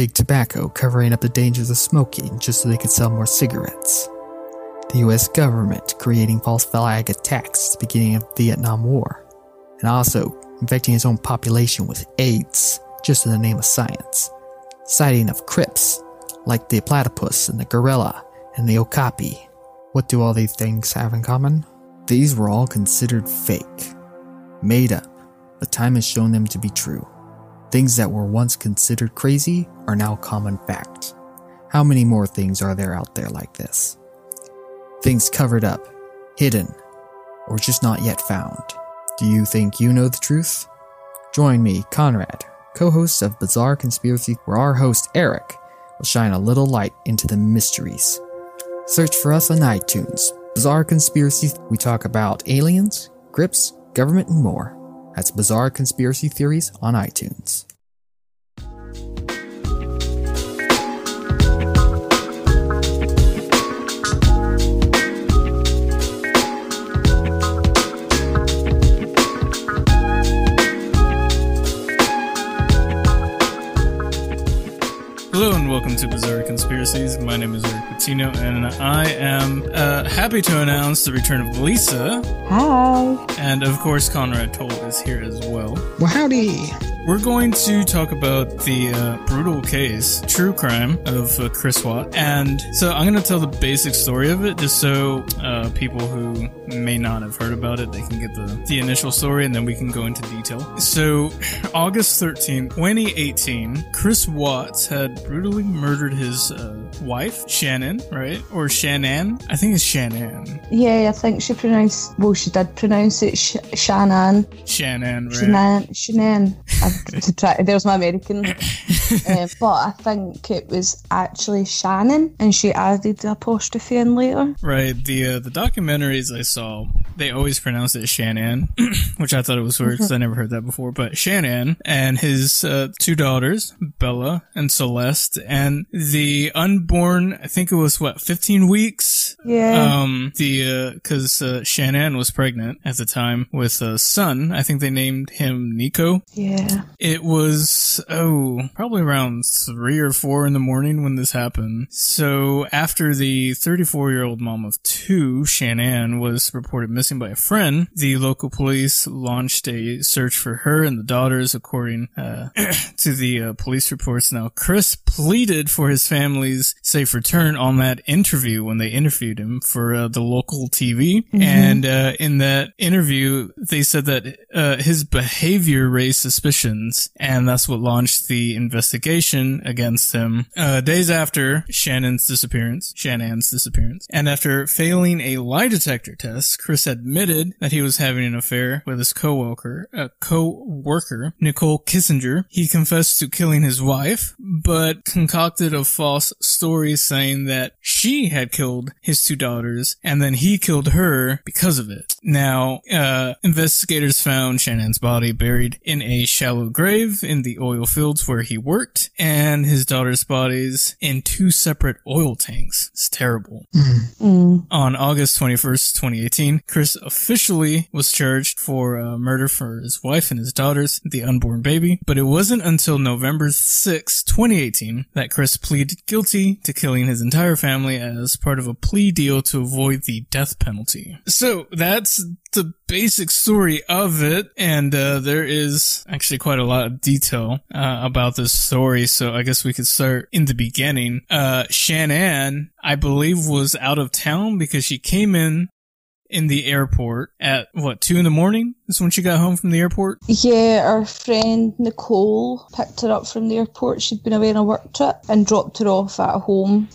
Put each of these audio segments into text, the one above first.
Big Tobacco covering up the dangers of smoking just so they could sell more cigarettes. The US government creating false flag attacks at the beginning of the Vietnam War. And also infecting its own population with AIDS just in the name of science. Sighting of Crips, like the platypus and the gorilla and the okapi. What do all these things have in common? These were all considered fake, made up, but time has shown them to be true. Things that were once considered crazy are now common fact. How many more things are there out there like this? Things covered up, hidden, or just not yet found. Do you think you know the truth? Join me, Conrad, co host of Bizarre Conspiracy, where our host, Eric, will shine a little light into the mysteries. Search for us on iTunes. Bizarre Conspiracy, we talk about aliens, grips, government, and more. That's Bizarre Conspiracy Theories on iTunes. Hello and welcome to Bizarre Conspiracies. My name is Eric Patino, and I am uh, happy to announce the return of Lisa, Hi. and of course Conrad Toll is here as well. Well, howdy! We're going to talk about the uh, brutal case, true crime of uh, Chris Watt, and so I'm going to tell the basic story of it, just so uh, people who may not have heard about it they can get the the initial story, and then we can go into detail. So, August 13th, 2018, Chris Watts had brutally murdered his uh, wife, Shannon, right, or Shannon? I think it's Shannon. Yeah, I think she pronounced, well, she did pronounce it Sh- Shannon. Shannon, right? Shannon. Shannon. I've to try, there's my American. uh, but I think it was actually Shannon, and she added the apostrophe in later. Right. The uh, the documentaries I saw, they always pronounce it Shannon, which I thought it was weird because I never heard that before. But Shannon and his uh, two daughters, Bella and Celeste, and the unborn, I think it was what, 15 weeks. Yeah. Um, the uh, because uh, Shannon was pregnant at the time with a son. I think they named him Nico. yeah. It was, oh, probably around three or four in the morning when this happened. So after the 34 year old mom of two, Shannon, was reported missing by a friend, the local police launched a search for her and the daughters according uh, to the uh, police reports. Now, Chris pleaded for his family's safe return on that interview when they interviewed him for uh, the local TV. And uh, in that interview, they said that uh, his behavior raised suspicions, and that's what launched the investigation against him. Uh, days after Shannon's disappearance, Shannon's disappearance, and after failing a lie detector test, Chris admitted that he was having an affair with his coworker, a co-worker, Nicole Kessinger. He confessed to killing his wife, but concocted a false story saying that she had killed his two daughters, and then he killed her because of it. Now, uh, investigators found Shannon's body buried in a shallow grave in the oil fields where he worked, and his daughter's bodies in two separate oil tanks. It's terrible. Mm. On August 21st, 2018, Chris officially was charged for uh, murder for his wife and his daughters, the unborn baby. But it wasn't until November 6, 2018, that Chris pleaded guilty to killing his entire family as part of a plea deal to avoid the death penalty. So that's the basic story of it, and uh, there is actually quite a lot of detail uh, about this story. So I guess we could start in the beginning. Uh, Shannon, I believe, was out of town because she came in in the airport at what two in the morning. This when she got home from the airport? Yeah, our friend Nicole picked her up from the airport. She'd been away on a work trip and dropped her off at home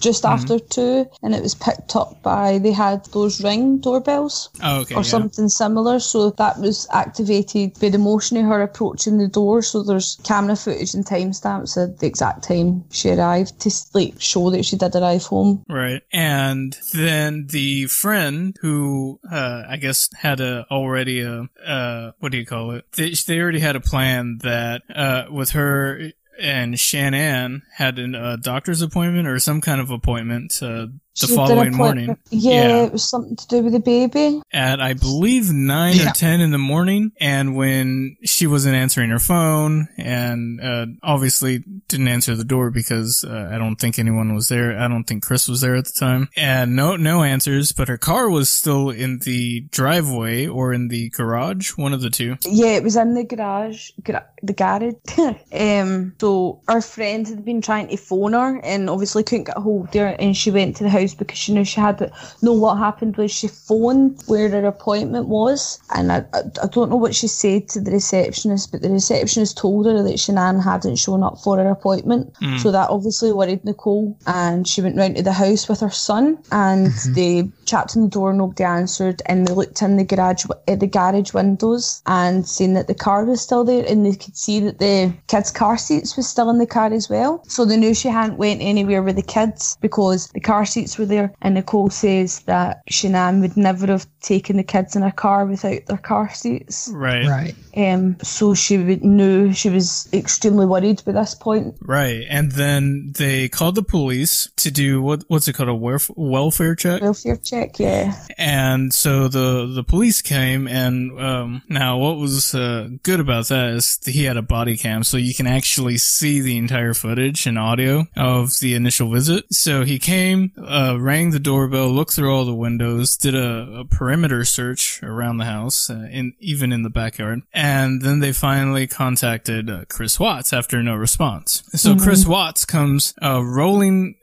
just Mm-hmm. after two. And it was picked up by, they had those ring doorbells Oh, okay. or yeah. something similar. So that was activated by the motion of her approaching the door. So there's camera footage and timestamps at the exact time she arrived to like show that she did arrive home. Right. And then the friend who, uh, I guess had a, already a, uh, what do you call it? They, they already had a plan that, uh, with her and Shanann had a uh, doctor's appointment or some kind of appointment, uh, the She following morning. Yeah, Yeah. it was something to do with the baby. at I believe nine Yeah. or ten in the morning, and when she wasn't answering her phone, and uh, obviously didn't answer the door because uh, I don't think anyone was there. I don't think Chris was there at the time, and no no answers. But her car was still in the driveway or in the garage, one of the two. Yeah, it was in the garage, gra- the garage. um, so our friend had been trying to phone her and obviously couldn't get a hold of her, and she went to the house because she knew she had to know what happened was she phoned where her appointment was, and I, I, I don't know what she said to the receptionist, but the receptionist told her that Shanann hadn't shown up for her appointment, hmm. so that obviously worried Nicole, and she went round to the house with her son, and they chapped on the door, nobody answered, and they looked in the garage at the garage windows and seen that the car was still there, and they could see that the kids' car seats was still in the car as well. So they knew she hadn't went anywhere with the kids because the car seats were there. And Nicole says that Shanann would never have taken the kids in a car without their car seats. Right. Right. Um, so she would, knew she was extremely worried by this point. Right, and then they called the police to do what what's it called a welf- welfare check. Welfare check, yeah. And so the the police came, and um, now what was uh, good about that is that he had a body cam, so you can actually see the entire footage and audio of the initial visit. So he came, uh, rang the doorbell, looked through all the windows, did a, a perimeter search around the house, uh, in even in the backyard, and then they finally contacted uh, Chris Watts after no response. So Chris Watts comes uh, rolling.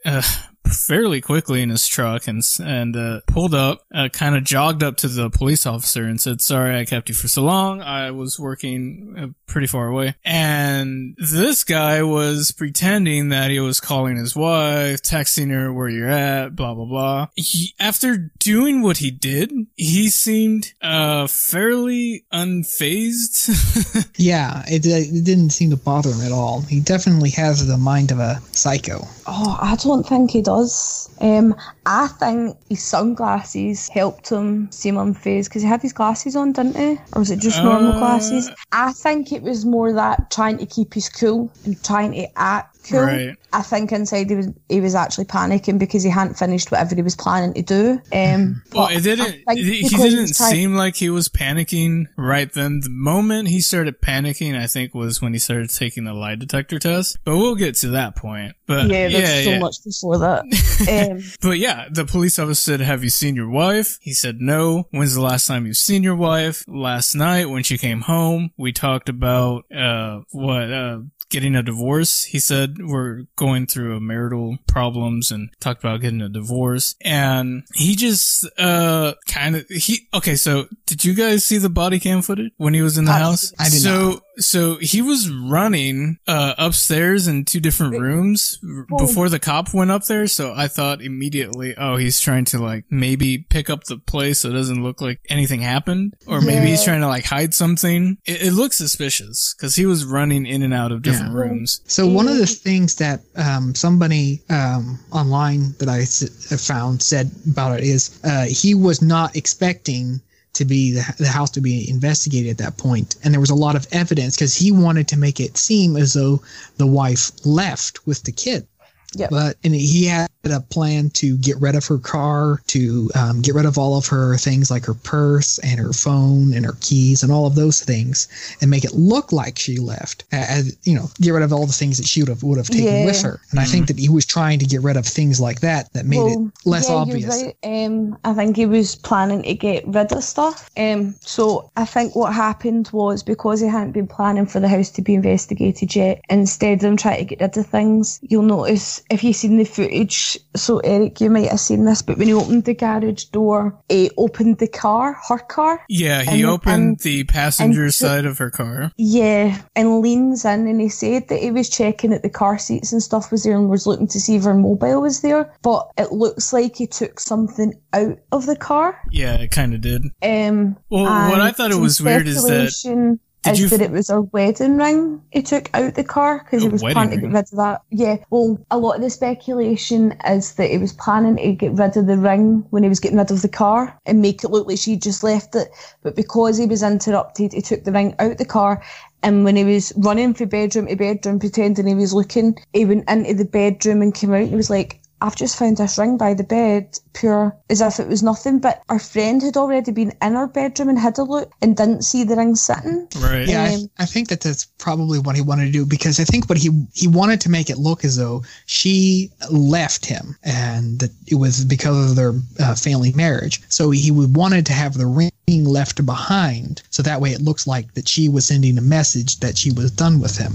Fairly quickly in his truck and and uh, pulled up, uh, kind of jogged up to the police officer and said, "Sorry, I kept you for so long. I was working uh, pretty far away." And this guy was pretending that he was calling his wife, texting her where you're at, blah blah blah. He, after doing what he did, he seemed uh fairly unfazed. Yeah, it, uh, it didn't seem to bother him at all. He definitely has the mind of a psycho. Oh, I don't think he does. Um, I think his sunglasses helped him seem unfazed because he had his glasses on, didn't he? Or was it just normal Uh, glasses? I think it was more that trying to keep his cool and trying to act cool. Right. I think inside he was he was actually panicking because he hadn't finished whatever he was planning to do. Um, Well, it didn't. He didn't seem like he was panicking right then. The moment he started panicking, I think, was when he started taking the lie detector test. But we'll get to that point. But Yeah, yeah, there's so yeah. much before that. Um, But yeah, the police officer said, "Have you seen your wife?" He said, "No." When's the last time you've seen your wife? Last night when she came home. We talked about uh what uh getting a divorce. He said we're going through a marital problems and talked about getting a divorce. And he just uh kind of he okay. So did you guys see the body cam footage when he was in the I- house? I did so not. So he was running uh upstairs in two different rooms Well- before the cop went up there. So I thought immediately, oh, he's trying to like maybe pick up the place so it doesn't look like anything happened, or maybe he's trying to like hide something. It, it looks suspicious because he was running in and out of different Yeah. rooms. So one of the things that um, somebody um, online that I s- found said about it is uh, he was not expecting to be the, the house to be investigated at that point, and there was a lot of evidence because he wanted to make it seem as though the wife left with the kid. Yep. But and he had a plan to get rid of her car, to um, get rid of all of her things like her purse and her phone and her keys and all of those things, and make it look like she left. As you know, get rid of all the things that she would have would have taken Yeah. with her. And I think that he was trying to get rid of things like that that made Well, it less yeah, obvious. You're right. Um, I think he was planning to get rid of stuff. Um, so I think what happened was because he hadn't been planning for the house to be investigated yet, instead of him trying to get rid of things, you'll notice if you've seen the footage, So Eric, you might have seen this, but when he opened the garage door, he opened the car, her car. Yeah, he And- opened and- the passenger and- side of her car. Yeah, and leans in and he said that he was checking that the car seats and stuff was there and was looking to see if her mobile was there. But it looks like he took something out of the car. Yeah, it kind of did. Um, Well, what I thought it was weird is that Did is that f- it was her wedding ring he took out the car because he was planning to get rid of that. Yeah, well, a lot of the speculation is that he was planning to get rid of the ring when he was getting rid of the car and make it look like she just left it. But because he was interrupted, he took the ring out the car. And when he was running from bedroom to bedroom, pretending he was looking, he went into the bedroom and came out and he was like, I've just found this ring by the bed, pure as if it was nothing. But our friend had already been in her bedroom and had a look and didn't see the ring sitting. right. Yeah, I, Um, I think that that's probably what he wanted to do because I think what he he wanted to make it look as though she left him and that it was because of their uh, family marriage. So he would wanted to have the ring left behind, so that way it looks like that she was sending a message that she was done with him.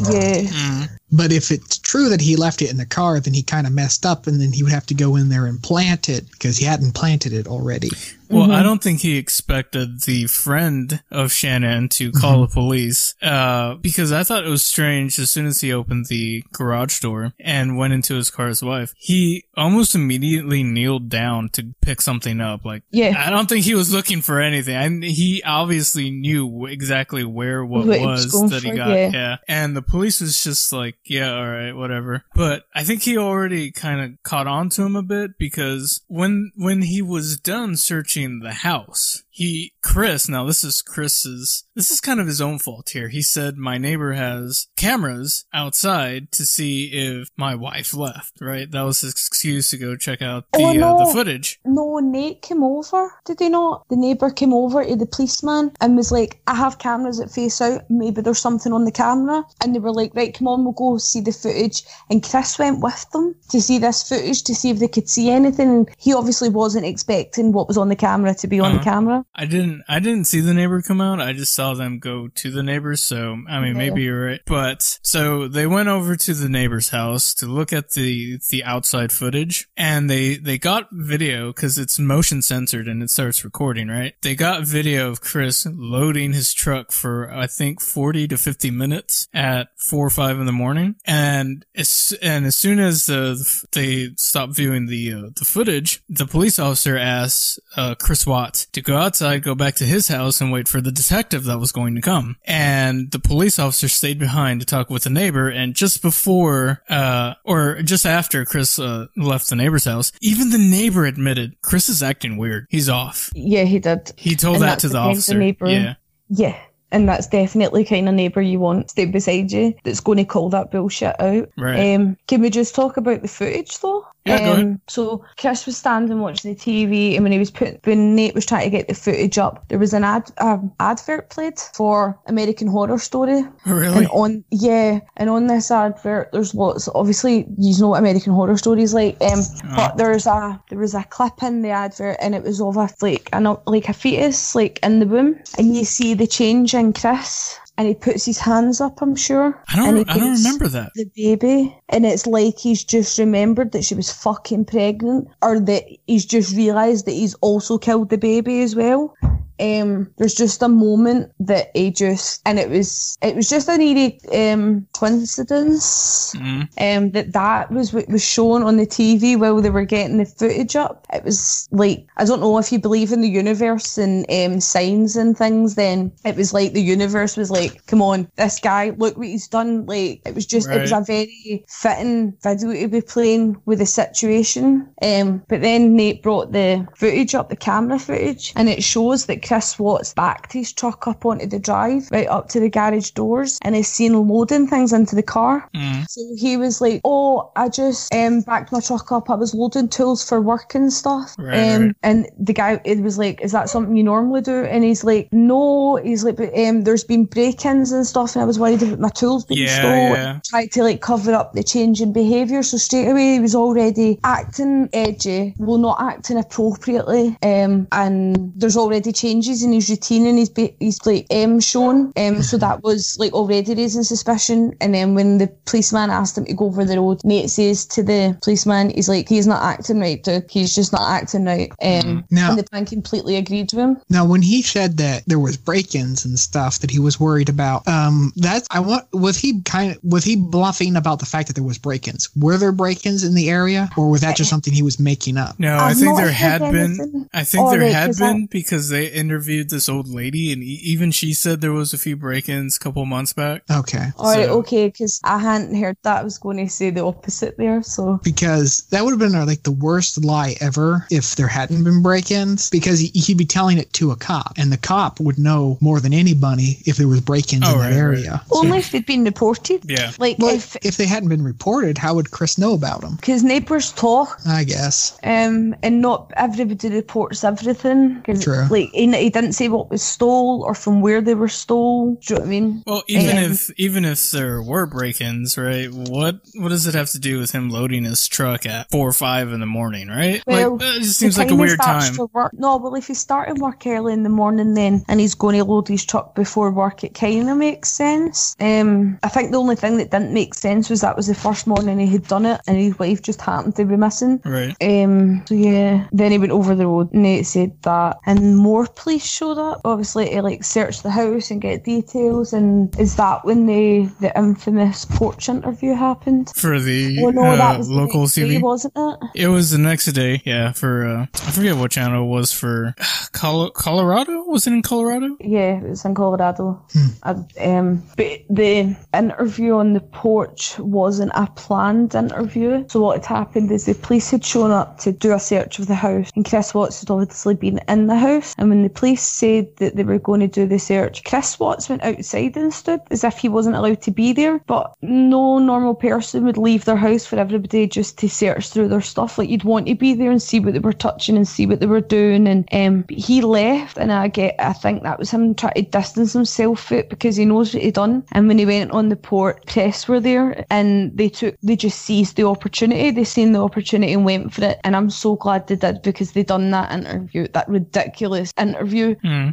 Yeah. Mm. But if it's true that he left it in the car, then he kind of messed up, and then he would have to go in there and plant it because he hadn't planted it already. Well, I don't think he expected the friend of Shannon to call the police, uh, because I thought it was strange as soon as he opened the garage door and went into his car's wife, he almost immediately kneeled down to pick something up. Like, Yeah. I don't think he was looking for anything. I, he obviously knew exactly where what, What was was that he got. yeah. yeah. And the police was just like, yeah, all right, whatever. But I think he already kind of caught on to him a bit because when, when he was done searching the house, he, Chris, now this is Chris's, this is kind of his own fault here. He said, my neighbor has cameras outside to see if my wife left, right? That was his excuse to go check out the, Oh, uh, no. the footage. No, Nate came over. Did he not? The neighbour came over to the policeman and was like, I have cameras that face out. Maybe there's something on the camera. And they were like, right, come on, we'll go see the footage. And Chris went with them to see this footage to see if they could see anything. And he obviously wasn't expecting what was on the camera to be on the Uh-huh. camera. I didn't I didn't see the neighbor come out. I just saw them go to the neighbors. So I mean maybe you're right. But so they went over to the neighbor's house to look at the the outside footage and they they got video cuz it's motion censored and it starts recording, right? They got video of Chris loading his truck for I think 40 to 50 minutes at 4 or 5 in the morning and as and as soon as uh, they stopped viewing the uh, the footage, the police officer asked uh, Chris Watts to go outside, go back to his house, and wait for the detective that was going to come. And the police officer stayed behind to talk with the neighbor. And just before, uh, or just after Chris uh, left the neighbor's house, even the neighbor admitted Chris is acting weird. He's off. Yeah, he did. He told And that to the, the officer. neighbor- Yeah. Yeah. And that's definitely kind of neighbour you want stay beside you that's going to call that bullshit out. Right. Um, can we just talk about the footage though? Yeah, ahead. So Chris was standing watching the TV, and when he was put, when Nate was trying to get the footage up, there was an ad um, advert played for American Horror Story, really? and on yeah, and on this advert, there's lots. Obviously, you know what American Horror Story is like. Um, Uh-huh. but there's a there was a clip in the advert, and it was of a like an like a fetus like in the womb, and you see the change in Chris. And he puts his hands up, I'm sure. I and he don't. I don't remember that. The baby, and it's like he's just remembered that she was fucking pregnant, or that he's just realised that he's also killed the baby as well. Um, there's just a moment that he just, and it was, it was just an eerie um, coincidence Mm. um, that that was what was shown on the TV while they were getting the footage up. It was like I don't know if you believe in the universe and um, signs and things. Then it was like the universe was like, "Come on, this guy, look what he's done." Like it was just, it was a very fitting video to be playing with the situation. Um, but then Nate brought the footage up, the camera footage, and it shows that Chris Watts backed his truck up onto the drive, right up to the garage doors, and is seen loading things into the car. Mm. So he was like, "Oh, I just um backed my truck up. I was loading tools for work and stuff." Right, um, right. and the guy it was like, "Is that something you normally do?" And he's like, "No." He's like, "But um, there's been break-ins and stuff, and I was worried about my tools being Yeah, stolen." yeah. Tried to like cover up the change in behaviour. So straight away he was already acting edgy, well, not acting appropriately. Um, and there's already change changes in his routine and his ba- his like um shown. Um, so that was like already raising suspicion. And then when the policeman asked him to go over the road, Nate says to the policeman, he's like, he's not acting right, dude. He's just not acting right. Um, Now- and the man completely agreed with him. Now, when he said that there was break-ins and stuff that he was worried about, um, that's I want was he kind of was he bluffing about the fact that there was break-ins? Were there break-ins in the area, or was that just something he was making up? No, i I've think there heard had been. I think Oh, there had had 'cause I- been because they interviewed this old lady, and e- even she said there was a few break-ins a couple months back. Okay, All right, So- okay, because I hadn't heard that. I was going to say the opposite there. So because that would have been uh, like the worst lie ever if there hadn't been break-ins. Because he, he'd be telling it to a cop, and the cop would know more than anybody if there was break-ins Oh, in right, that right. area. only if they'd been reported. Yeah. Like Well, if if they hadn't been reported, how would Chris know about them? because neighbours talk. I guess. Um, and not everybody reports everything. True. Like he, he didn't say what was stole or from where they were stole. Do you know what I mean? Well, even Um, if even if there were break-ins, right? What what does it have to do with him loading his truck at four or five in the morning, right? Well, like that just seems like a weird time. Work, no, well, if he's starting work early in the morning, then and he's going to load his truck before work, it kind of makes sense. Um, I think the only thing that didn't make sense was that was the first morning he had done it, and his wife just happened to be missing. Right. Um, so yeah, then he went over the road and it said that, and more police showed up. Obviously, to like search the house and get details. And is that when the the infamous porch interview happened? For the Oh no, uh, that was the local next TV. day, wasn't it? It was the next day, yeah. For uh, I forget what channel it was for. Col- Colorado was it in Colorado? Yeah, it was in Colorado. I, um, but the interview on the porch wasn't a planned interview. So what had happened is the police had shown up to do a search of the house, and Chris Watts had obviously been in the house. And when the police said that they were going to do the search, Chris Watts went outside and stood as if he wasn't allowed to be there. But no normal person would leave their house for everybody just to search through their stuff. Like you'd want to be there and see what they were touching and see what they were doing. And um, he left, and I get, I think that was him trying to distance himself it because he knows what he done. And when he went on the port, press were there, and they took, they just seized the opportunity. They seen the opportunity and went for it. And I'm so glad they did because they done that interview, that ridiculous interview.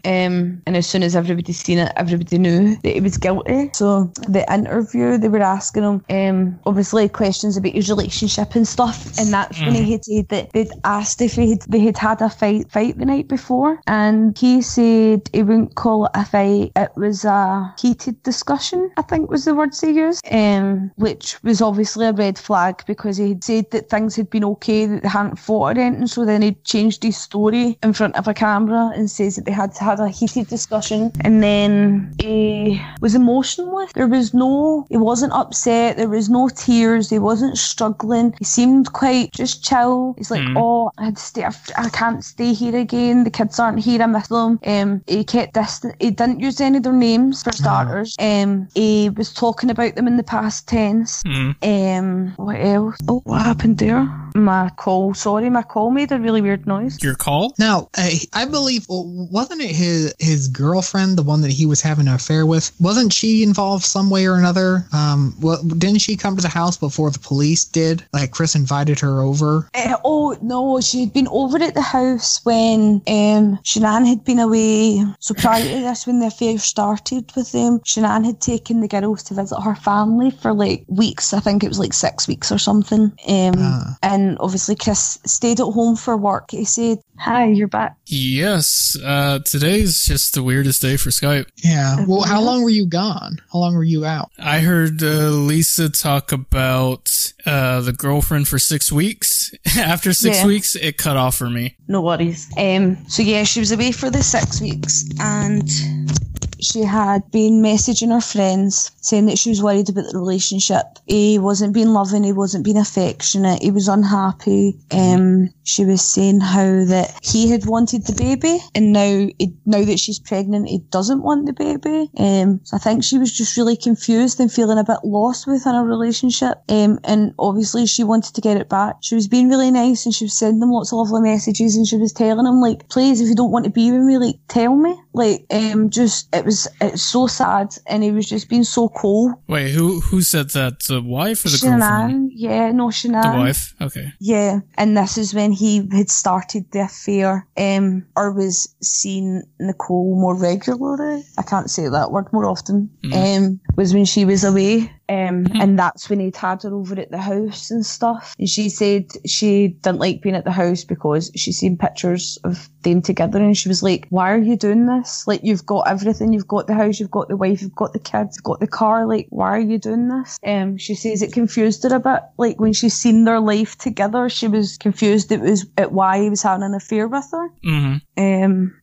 Um, and as soon as everybody seen it, everybody knew that he was guilty. So the interview, they were asking him, um, obviously questions about his relationship and stuff, and that's when he had said that they'd asked if he had, they had had a fight fight the night before, and he said he wouldn't call it a fight. It was a heated discussion. I think was the words he used, um, which was obviously a red flag because he had said that things had been okay, that they hadn't fought or anything. So then he changed his story in front of a camera and says that they had had a heated discussion, and then he was emotionless. There was no, he wasn't upset. There was no tears. He wasn't struggling. He seemed quite just chill. He's like, oh, I had to stay. I can't stay here again. The kids aren't here. I miss them. Um, he kept distant. He didn't use any of their names for starters. Um, he was talking about them in the past tense. Um, what else? Oh, what happened there? My call. Sorry, my call made a really weird noise. Your call? Now, I, I believe wasn't it his his girlfriend, the one that he was having an affair with? Wasn't she involved some way or another? Um, well, didn't she come to the house before the police did? Like Chris invited her over. Uh, oh no, she had been over at the house when um Shanann had been away. So prior to this, when the affair started with them, Shanann had taken the girls to visit her family for like weeks. I think it was like six weeks or something. Um, Ah. and obviously Chris stayed at home for work. He said, "Hi, you're back." Yes. Uh, today's just the weirdest day for Skype. Yeah. Well, how long were you gone? How long were you out? I heard uh, Lisa talk about uh, the girlfriend for six weeks. After six Yeah. weeks, it cut off for me. No worries. Um, so yeah, she was away for the six weeks and she had been messaging her friends saying that she was worried about the relationship. He wasn't being loving, he wasn't being affectionate, he was unhappy. Um, she was saying how that he had wanted the baby and now it, now that she's pregnant, he doesn't want the baby. Um, so I think she was just really confused and feeling a bit lost within a relationship. Um, and obviously she wanted to get it back. She was being really nice and she was sending them lots of lovely messages and she was telling him like, please, if you don't want to be with me, like tell me. Like um just it was it's so sad and he was just being so cold. Wait, who who said that? The wife or the girlfriend? Yeah, no Shanann. The wife. Okay. Yeah, and this is when he had started the affair, um, or was seeing Nicole more regularly. I can't say that word more often. Um, was when she was away. Um, and that's when he'd had her over at the house and stuff. And she said she didn't like being at the house because she'd seen pictures of them together and she was like, Why are you doing this? Like, you've got everything. You've got the house, you've got the wife, you've got the kids, you've got the car. Like, why are you doing this? Um, she says it confused her a bit. Like, when she seen their life together, she was confused it was at why he was having an affair with her. hmm Um,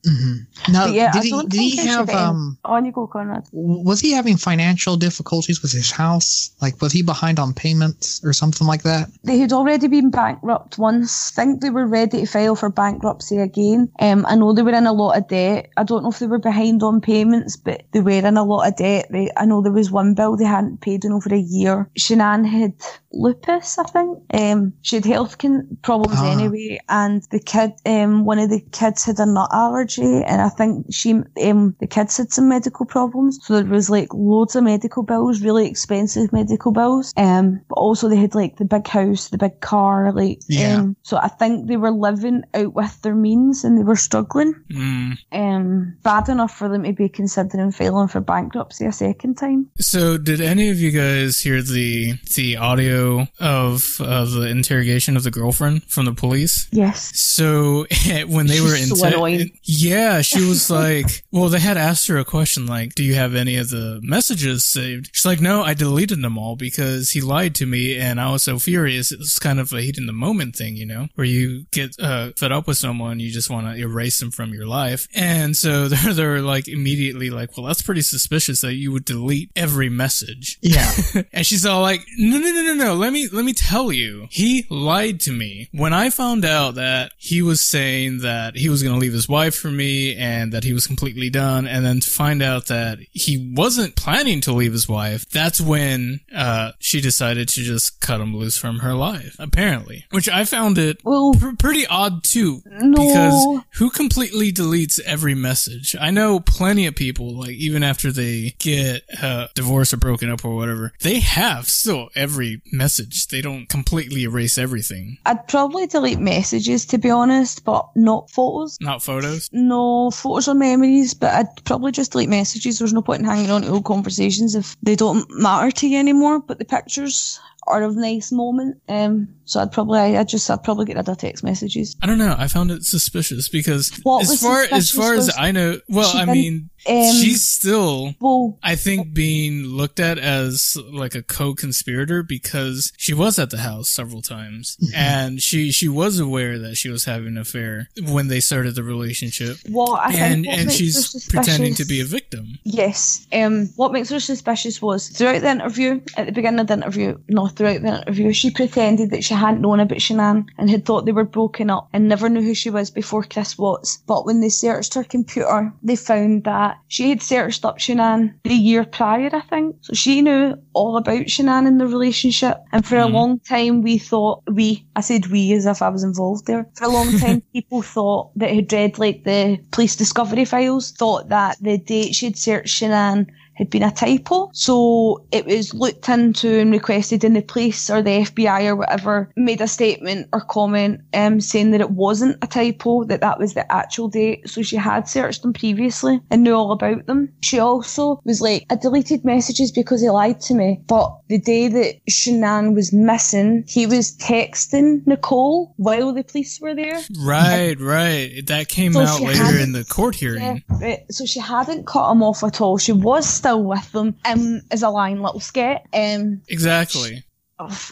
Now, yeah, did he did he have um On you go, Conrad. was he having financial difficulties with his house? Like was he behind on payments or something like that? They had already been bankrupt once. think they were ready to file for bankruptcy again. Um, I know they were in a lot of debt. I don't know if they were behind on payments, but they were in a lot of debt. They, I know there was one bill they hadn't paid in over a year. Shanann had lupus, I think. Um, she had health con- problems Ah. anyway, and the kid, um, one of the kids had a nut allergy, and I think she, um, the kids had some medical problems. So there was like loads of medical bills, really expensive medical bills. Um, but also they had like the big house, the big car, like, Yeah. um, so I think they were living out with their means and they were struggling. Mm. Um, bad enough for them to be considering filing for bankruptcy a second time. So, did any of you guys hear the the audio of uh, the interrogation of the girlfriend from the police? Yes. So when they were in, annoying. yeah, she was like, well, they had asked her a question like, "Do you have any of the messages saved?" She's like, "No, I deleted them all because he lied to me, and I was so furious." It's kind of a heat in the moment thing, you know, where you get uh, fed up with someone, you just want to erase them from your life, and so they're they're like immediately like, "Well, that's pretty suspicious that you would delete every message." Yeah. and she's all like, no, no, no, no, no. Let me, let me tell you. He lied to me. When I found out that he was saying that he was going to leave his wife for me and that he was completely done, and then to find out that he wasn't planning to leave his wife, that's when, uh, she decided to just cut him loose from her life, apparently. Which I found it Well, pr- pretty odd too. No. Because who completely deletes every message? I know plenty of people, like even after they get uh, divorced or broken up or whatever, they have still every message. They don't completely erase everything. I'd probably delete messages to be honest, but not photos. Not photos. No photos or memories, but I'd probably just delete messages. There's no point in hanging on to old conversations if they don't matter to you anymore. But the pictures are of nice moment. Um, so I'd probably, I, I'd just, I'd probably get rid of text messages. I don't know. I found it suspicious because What as far as far as I know, well, I mean, um, she's still Well, I think being looked at as like a co-conspirator because she was at the house several times and she she was aware that she was having an affair when they started the relationship what I and think and she's pretending to be a victim. Yes. Um, what makes her suspicious was throughout the interview, at the beginning of the interview, not throughout the interview, she pretended that she hadn't known about Shanann and had thought they were broken up and never knew who she was before Chris Watts. But when they searched her computer, they found that she had searched up Shanann the year prior, I think. So she knew all about Shanann and the relationship. And for a mm-hmm. long time, we thought, we, I said we as if I was involved there. For a long time, people thought that had read like the police discovery files, thought that the date she'd searched Shanann had been a typo. So it was looked into and requested and the police or the FBI or whatever made a statement or comment um, saying that it wasn't a typo, that that was the actual date. So she had searched them previously and knew all about them. She also was like, I deleted messages because he lied to me. But the day that Shanann was missing, he was texting Nicole while the police were there. Right, right. That came So out later in the court Yeah, hearing. right. So she hadn't cut him off at all. She was still with them um, as a lying little sket. Um, Exactly.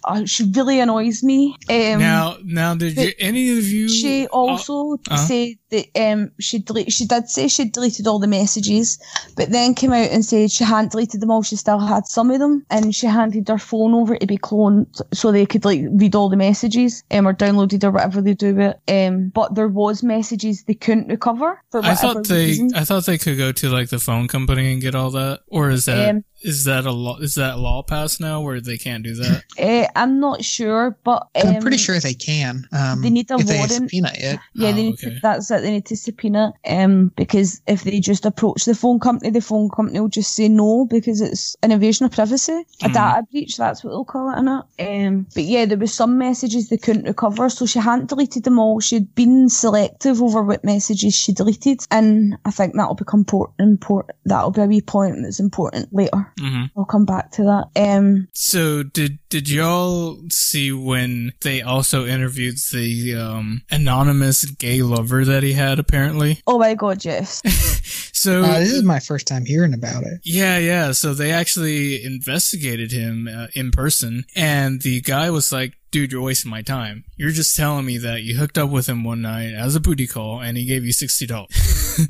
Oh, she really annoys me. Um, now, now, did you, any of you? she also uh-huh. said that um, she delete, she did say she deleted all the messages, but then came out and said she hadn't deleted them all. She still had some of them, and she handed her phone over to be cloned so they could like read all the messages um, or downloaded or whatever they do with it. Um, but there was messages they couldn't recover for I thought they, reason. I thought they could go to like the phone company and get all that, or is that is Um, that a law? Is that law passed now where they can't do that? Uh, I'm not sure, but um, I'm pretty sure they can. Um, they need a if they warrant. subpoena it. Yeah, Oh, they need okay. to, that's it. They need to subpoena. Um, because if they just approach the phone company, the phone company will just say no because it's an invasion of privacy, a Mhm. data breach. That's what they'll call it, innit? Um, but yeah, there was some messages they couldn't recover, so she hadn't deleted them all. She'd been selective over what messages she deleted, and I think that'll become port- important. That'll be a wee point that's important later. hmm I'll come back to that. Um, So did did y'all see when they also interviewed the um, anonymous gay lover that he had apparently? oh my god, yes. So Uh, this is my first time hearing about it. Yeah, yeah. So they actually investigated him uh, in person, and the guy was like, "Dude, you're wasting my time. You're just telling me that you hooked up with him one night as a booty call, and he gave you sixty dollars."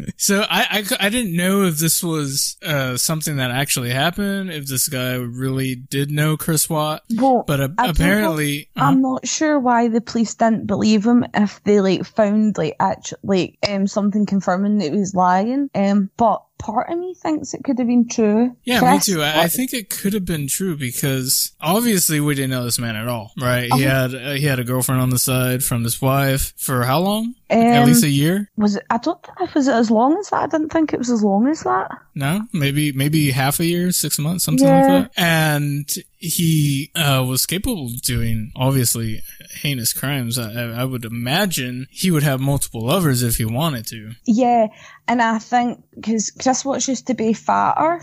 so I, I I didn't know if this was uh, something that actually happened, if this guy really did know Chris Watt, Well, but uh, I don't know. apparently, uh, I'm not sure why the police didn't believe him if they like found like actually like um something confirming that he was lying. Um, but part of me thinks it could have been true. Yeah, Chris, me too. I, I think it could have been true because obviously we didn't know this man at all, right? He Oh. had uh, he had a girlfriend on the side from his wife for how long? At Um, least a year? was it? I don't think it was it as long as that. I didn't think it was as long as that. No, maybe maybe half a year, six months, something Yeah. like that. And he uh, was capable of doing obviously heinous crimes. I, I I would imagine he would have multiple lovers if he wanted to. Yeah, and I think because Chris Watts used to be fatter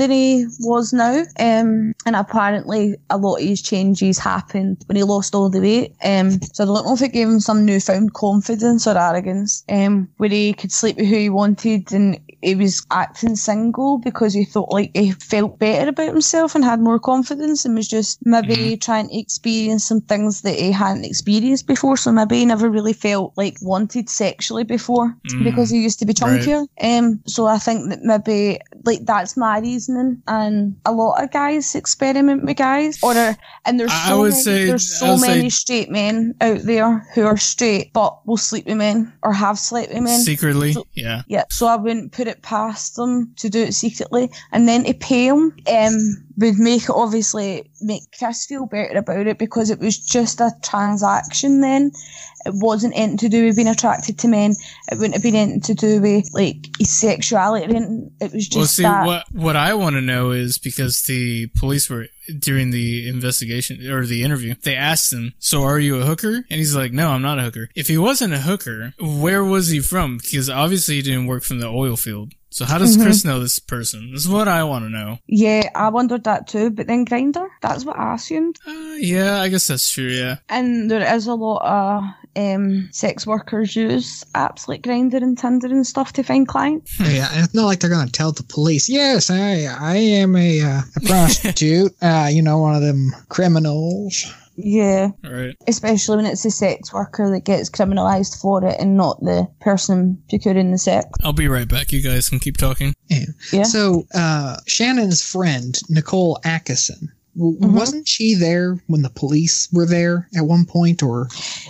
than he was now, um, and apparently a lot of his changes happened when he lost all the weight. Um, so I don't know if it gave him some newfound confidence or arrogance, um, where he could sleep with who he wanted and he was acting single because he thought like he felt better about himself and had more confidence and was just maybe trying to experience some things that he hadn't experienced before. So maybe he never really felt like wanted sexually before Mm. because he used to be Right. chunkier. Um, so I think that maybe like that's my reasoning, and a lot of guys experiment with guys, or are, and there's I- I so would many, say- there's so many say- straight men out there who are straight but will sleep with men or have slept with men. Secretly, So- yeah. Yeah, so I wouldn't put it past them to do it secretly, and then to pay him um, would make it obviously make Chris feel better about it because it was just a transaction. Then it wasn't anything to do with being attracted to men. It wouldn't have been anything to do with like his sexuality. It was just Well, see, that. what what I want to know is because the police were during the investigation or the interview, they asked him, "So are you a hooker?" And he's like, "No, I'm not a hooker." If he wasn't a hooker, where was he from? Because obviously he didn't work from the oil field. So how does Mhm. Chris know this person? This is what I want to know. Yeah, I wondered that too. But then Grindr, that's what I assumed. Uh, yeah, I guess that's true. Yeah. And there is a lot of um, sex workers use apps like Grindr and Tinder and stuff to find clients. Yeah, and it's not like they're gonna tell the police. Yes, I I am a, uh, a prostitute. uh, you know, one of them criminals. Yeah. All right. especially when it's the sex worker that gets criminalised for it and not the person procuring the sex. I'll be right back. You guys can keep talking. Yeah. Yeah. So uh, Shannon's friend Nicole Atkinson. Mhm. Wasn't she there when the police were there at one point, or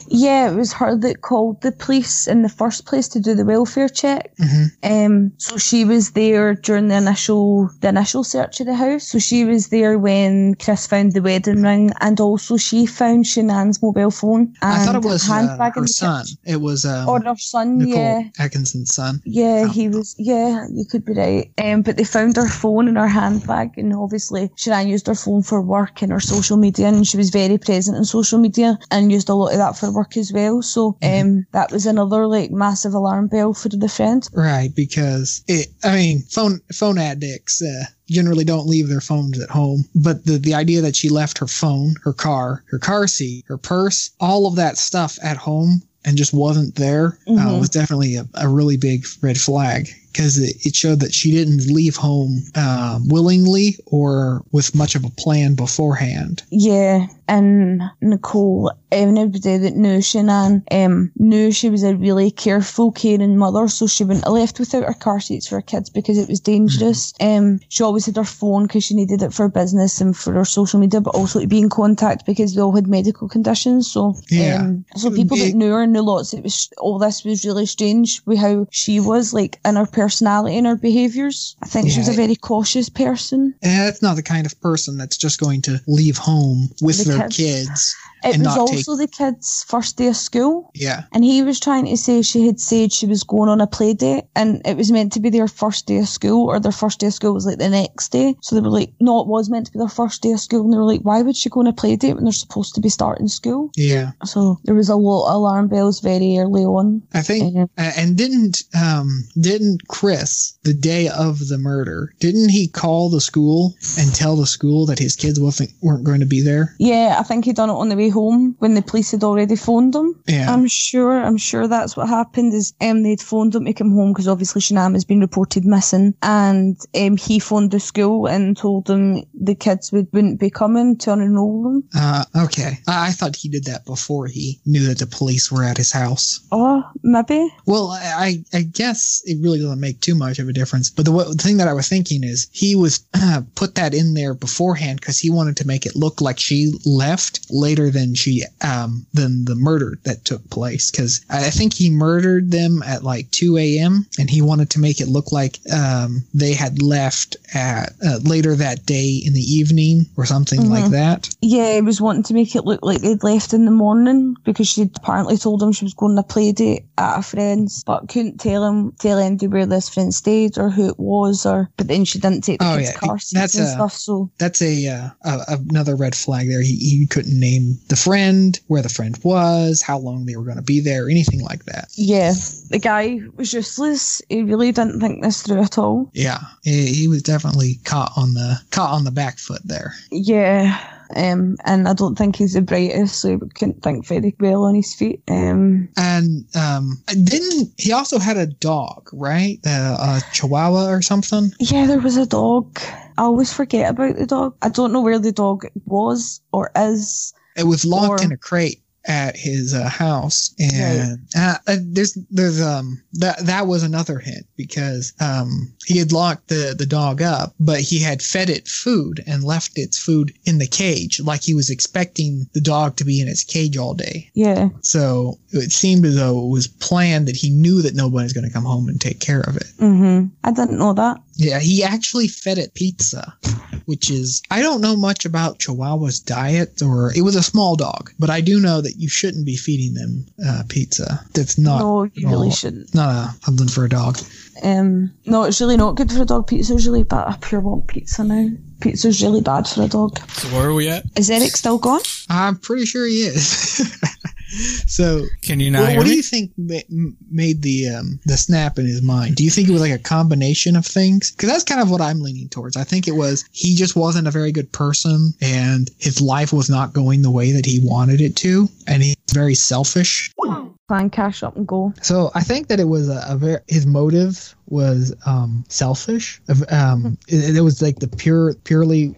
Yeah, it was her that called the police in the first place to do the welfare check. Mhm. Um, so she was there during the initial the initial search of the house. So she was there when Chris found the wedding ring, and also she found Shanann's mobile phone. And I thought it was uh, handbag in her son. kitchen. It was um, Or her son, Nicole yeah. Atkinson's son. Yeah, Oh. he was. Yeah, you could be right. Um, but they found her phone in her handbag, and obviously Shanann used her phone for work and her social media, and she was very present on social media and used a lot of that for work as well. So, Mm-hmm. um, that was another like massive alarm bell for the friend. Right, because it. I mean, phone phone addicts uh, generally don't leave their phones at home. But the the idea that she left her phone, her car, her car seat, her purse, all of that stuff at home and just wasn't there uh, Mhm. was definitely a, a really big red flag because it, it showed that she didn't leave home uh, willingly or with much of a plan beforehand. Yeah, and Nicole, everybody that knew Shanann, um, knew she was a really careful, caring mother, so she wouldn't have left without her car seats for her kids because it was dangerous. Um, she always had her phone because she needed it for business and for her social media, but also to be in contact because they all had medical conditions. So, Yeah. um, so people be- that knew her knew lots. It was all this was really strange with how she was like in her personality and her behaviours. I think she was a very cautious person. Eh, that's not the kind of person that's just going to leave home with The their kids. kids. It was not take- also the kid's first day of school. Yeah. And he was trying to say she had said she was going on a play date and it was meant to be their first day of school or their first day of school was like the next day. So they were like, no, it was meant to be their first day of school. And they were like, why would she go on a play date when they're supposed to be starting school? Yeah. So there was a lot of alarm bells very early on. I think, Mhm. uh, and didn't um didn't Chris the day of the murder? Didn't he call the school and tell the school that his kids wasn't weren't going to be there? Yeah, I think he'd done it on the way home when the police had already phoned him. Yeah. I'm sure. I'm sure that's what happened. Is um they'd phoned him to come home because obviously Shanann has been reported missing, and um he phoned the school and told them the kids would wouldn't be coming to unenroll them. Uh, okay. I, I thought he did that before he knew that the police were at his house. Oh, maybe. Well, I, I guess it really doesn't make too much of a difference. But the, wa- the thing that I was thinking is he was uh, put that in there beforehand because he wanted to make it look like she left later than she um than the murder that took place. Because I think he murdered them at like 2 a.m. and he wanted to make it look like um they had left at uh, later that day in the evening or something like that. Yeah, he was wanting to make it look like they'd left in the morning because she'd apparently told him she was going a play date at a friend's, but couldn't tell him tell anybody where this friend stayed or who it was, or but then she didn't take the Oh, kids' yeah, car seats that's and a- stuff. So that's a, uh, a another red flag there. He, he couldn't name the friend, where the friend was, how long they were going to be there, anything like that. yeah, the guy was useless. He really didn't think this through at all. Yeah, he, he was definitely caught on the caught on the back foot there. Yeah. Um, and I don't think he's the brightest, so he couldn't think very well on his feet. Um, And um, didn't he also had a dog, right? Uh, a Chihuahua or something? yeah, there was a dog. I always forget about the dog. I don't know where the dog was or is. It was locked Or- in a crate at his uh, house, and uh, uh, there's there's um that that was another hint because um he had locked the the dog up, but he had fed it food and left its food in the cage, like he was expecting the dog to be in its cage all day. Yeah. So it seemed as though it was planned that he knew that nobody was going to come home and take care of it. hmm I didn't know that. Yeah, he actually fed it pizza, which is I don't know much about Chihuahua's diet, or it was a small dog, but I do know that you shouldn't be feeding them uh, pizza. That's not no, you at really all- shouldn't. not a, something for a dog. Um, no, it's really not good for a dog. Pizza's really bad. I pure want pizza now. Pizza's really bad for a dog. So where are we at? Is Eric still gone? I'm pretty sure he is. so, Can you not what, hear what do you think ma- made the um, the snap in his mind? Do you think it was like a combination of things? Because that's kind of what I'm leaning towards. I think it was he just wasn't a very good person, and his life was not going the way that he wanted it to, and he's very selfish. Plan cash up and go. So I think that it was a, a very his motive was um, selfish. Um, it, it was like the pure purely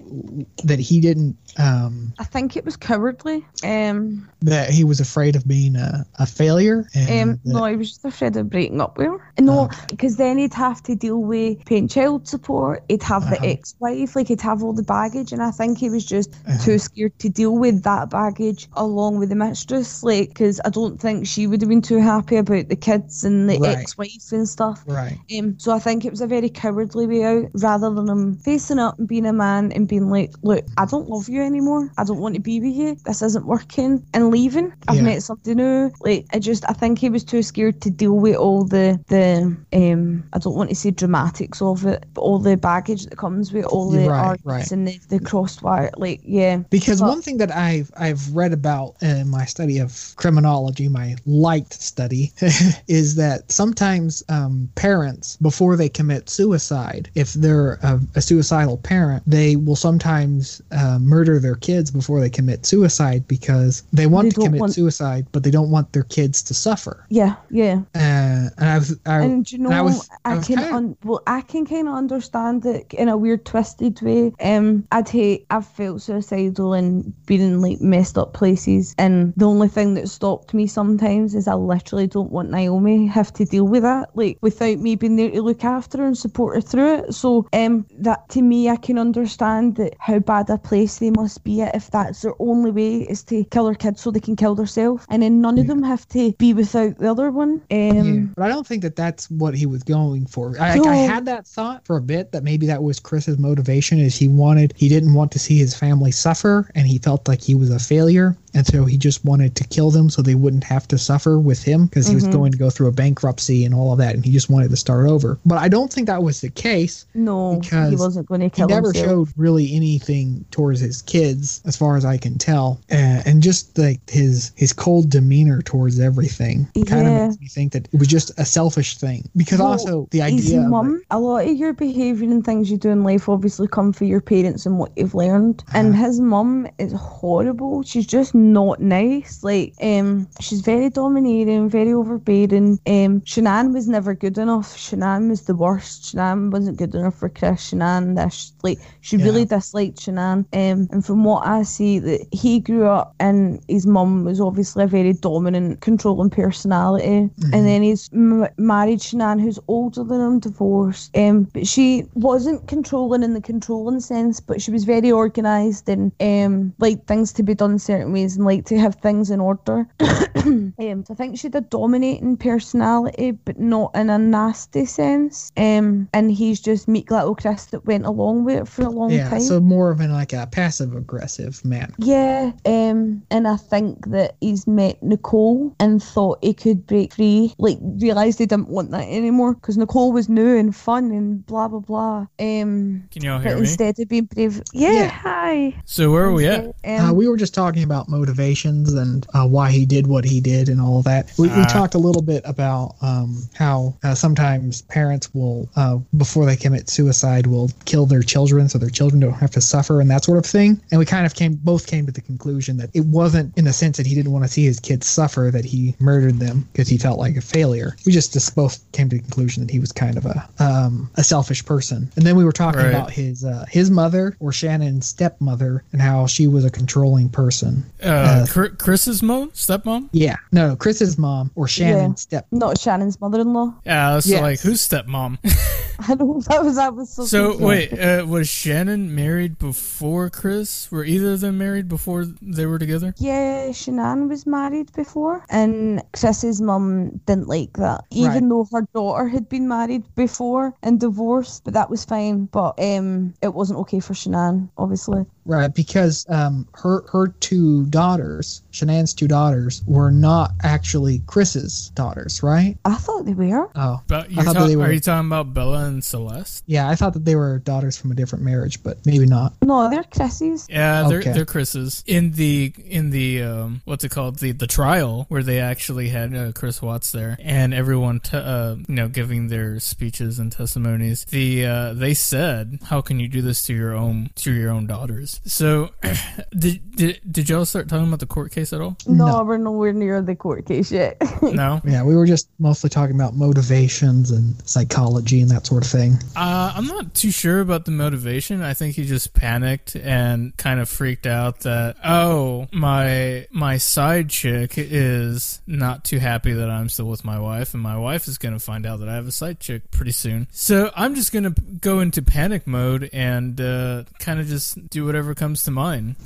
that he didn't um, I think it was cowardly. Um, that he was afraid of being a, a failure. And um, that- no, he was just afraid of breaking up with her. No, because then he'd have to deal with paying child support. He'd have the Uh-huh. ex-wife, like he'd have all the baggage, and I think he was just Uh-huh. too scared to deal with that baggage along with the mistress. Like, because I don't think she would have been too happy about the kids and the Right. ex-wife and stuff. right. So I think it was a very cowardly way out, rather than him facing up and being a man and being like, "Look, I don't love you anymore. I don't want to be with you. This isn't working," and leaving. I've Yeah. met somebody new. Like, I just, I think he was too scared to deal with all the the um, I don't want to say dramatics of it, but all the baggage that comes with all the Right, arguments right. and the the crosswire. Like, yeah, Because But- one thing that I've I've read about in my study of criminology, my light study, is that sometimes um, parents, before they commit suicide, if they're a, a suicidal parent, they will sometimes uh, murder their kids before they commit suicide because they want They to commit want- suicide, but they don't want their kids to suffer. yeah, yeah. Uh, and I was, I, And you know, and I was, I, I was can kinda- un- well, I can kind of understand it in a weird, twisted way. Um, I'd hate, I've felt suicidal and been in like messed up places, and the only thing that stopped me sometimes is I literally don't want Naomi have to deal with that, like without me being there to look after her and support her through it. So, um, that to me, I can understand that how bad a place they must be at if that's their only way is to kill their kids so they can kill themselves, and then none of them have to be without the other one. Um. But I don't think that that's what he was going for. I, No. I had that thought for a bit that maybe that was Chris's motivation is he wanted he didn't want to see his family suffer and he felt like he was a failure and so he just wanted to kill them so they wouldn't have to suffer with him because he was Mm-hmm. going to go through a bankruptcy and all of that and he just wanted to start over. But I don't think that was the case. No, because he wasn't going to kill them. He never himself. showed really anything towards his kids, as far as I can tell, uh, and just like his his cold demeanor towards everything kind of makes me think that it was just a selfish thing. Because Well, also the idea, mum, like, a lot of your behaviour and things you do in life obviously come from your parents and what you've learned. And Uh-huh. his mum is horrible. She's just not nice. Like, um, she's very domineering, very overbearing. Um, Shanann was never good enough. Shanann was the worst. Shanann wasn't good enough for Chris. Shanann, this, like, she Yeah. really disliked Shanann. Um, and from what I see, that he grew up and his mum was obviously a very dominant, controlling personality. And then he's m- married Shanann, who's older than him, divorced. Um, but she wasn't controlling in the controlling sense, but she was very organised and um, liked things to be done certain ways and liked to have things in order. um, so I think she had a dominating personality, but not in a nasty sense. Um, and he's just meek little Chris that went along with it for a long yeah, time. so more of an like a passive aggressive man. Yeah, um, and I think that he's met Nicole and thought he could break free, like realised he didn't want that anymore because Nicole was new and fun and blah blah blah. Um, Can y'all but hear me? instead of being brave, yeah, Yeah. hi. So where are we at? Um, uh, we were just talking about motivations and uh, why he did what he did and all that. We, we Ah. talked a little bit about um, how uh, sometimes parents will, uh, before they commit suicide, will kill their children so their children don't have to suffer and that sort of thing. And we kind of came, both came to the conclusion that it wasn't in the sense that he didn't want to see his kids suffer that he murdered them because he felt like a failure. We just, just both came to the conclusion that he was kind of a um, a selfish person. And then we were talking Right. about his uh, his mother or Shanann's stepmother and how she was a controlling person. Uh, Chr- Chris's mom, stepmom. Yeah, no, no, Chris's mom or Shanann's step. not Shanann's mother-in-law. Yeah, so Yes. like who's stepmom. I know that was that was so. so confusing. wait, uh, was Shanann married before Chris? Were either of them married before they were together? Yeah, Shanann was married before, and Chris's mom didn't like that, even Right. though her daughter had been married before and divorced. But that was fine. But um, it wasn't okay for Shanann, obviously. Right, because um, her her two daughters, Shanann's two daughters, were not actually Chris's daughters, right? I thought they were. Oh, But you're thought ta- they were- are you talking about Bella and Celeste? yeah, I thought that they were daughters from a different marriage, but maybe not. No, they're Chris's. Yeah, they're Okay. they're Chris's. In the in the um, what's it called the the trial where they actually had uh, Chris Watts there and everyone t- uh, you know giving their speeches and testimonies. The uh, they said, "How can you do this to your own to your own daughters?" So, did, did did y'all start talking about the court case at all? No, No. we're nowhere near the court case yet. No. Yeah, we were just mostly talking about motivations and psychology and that sort of thing. Uh, I'm not too sure about the motivation. I think he just panicked and kind of freaked out that oh my my side chick is not too happy that I'm still with my wife, and my wife is gonna find out that I have a side chick pretty soon. So I'm just gonna go into panic mode and uh, kind of just do whatever comes to mind.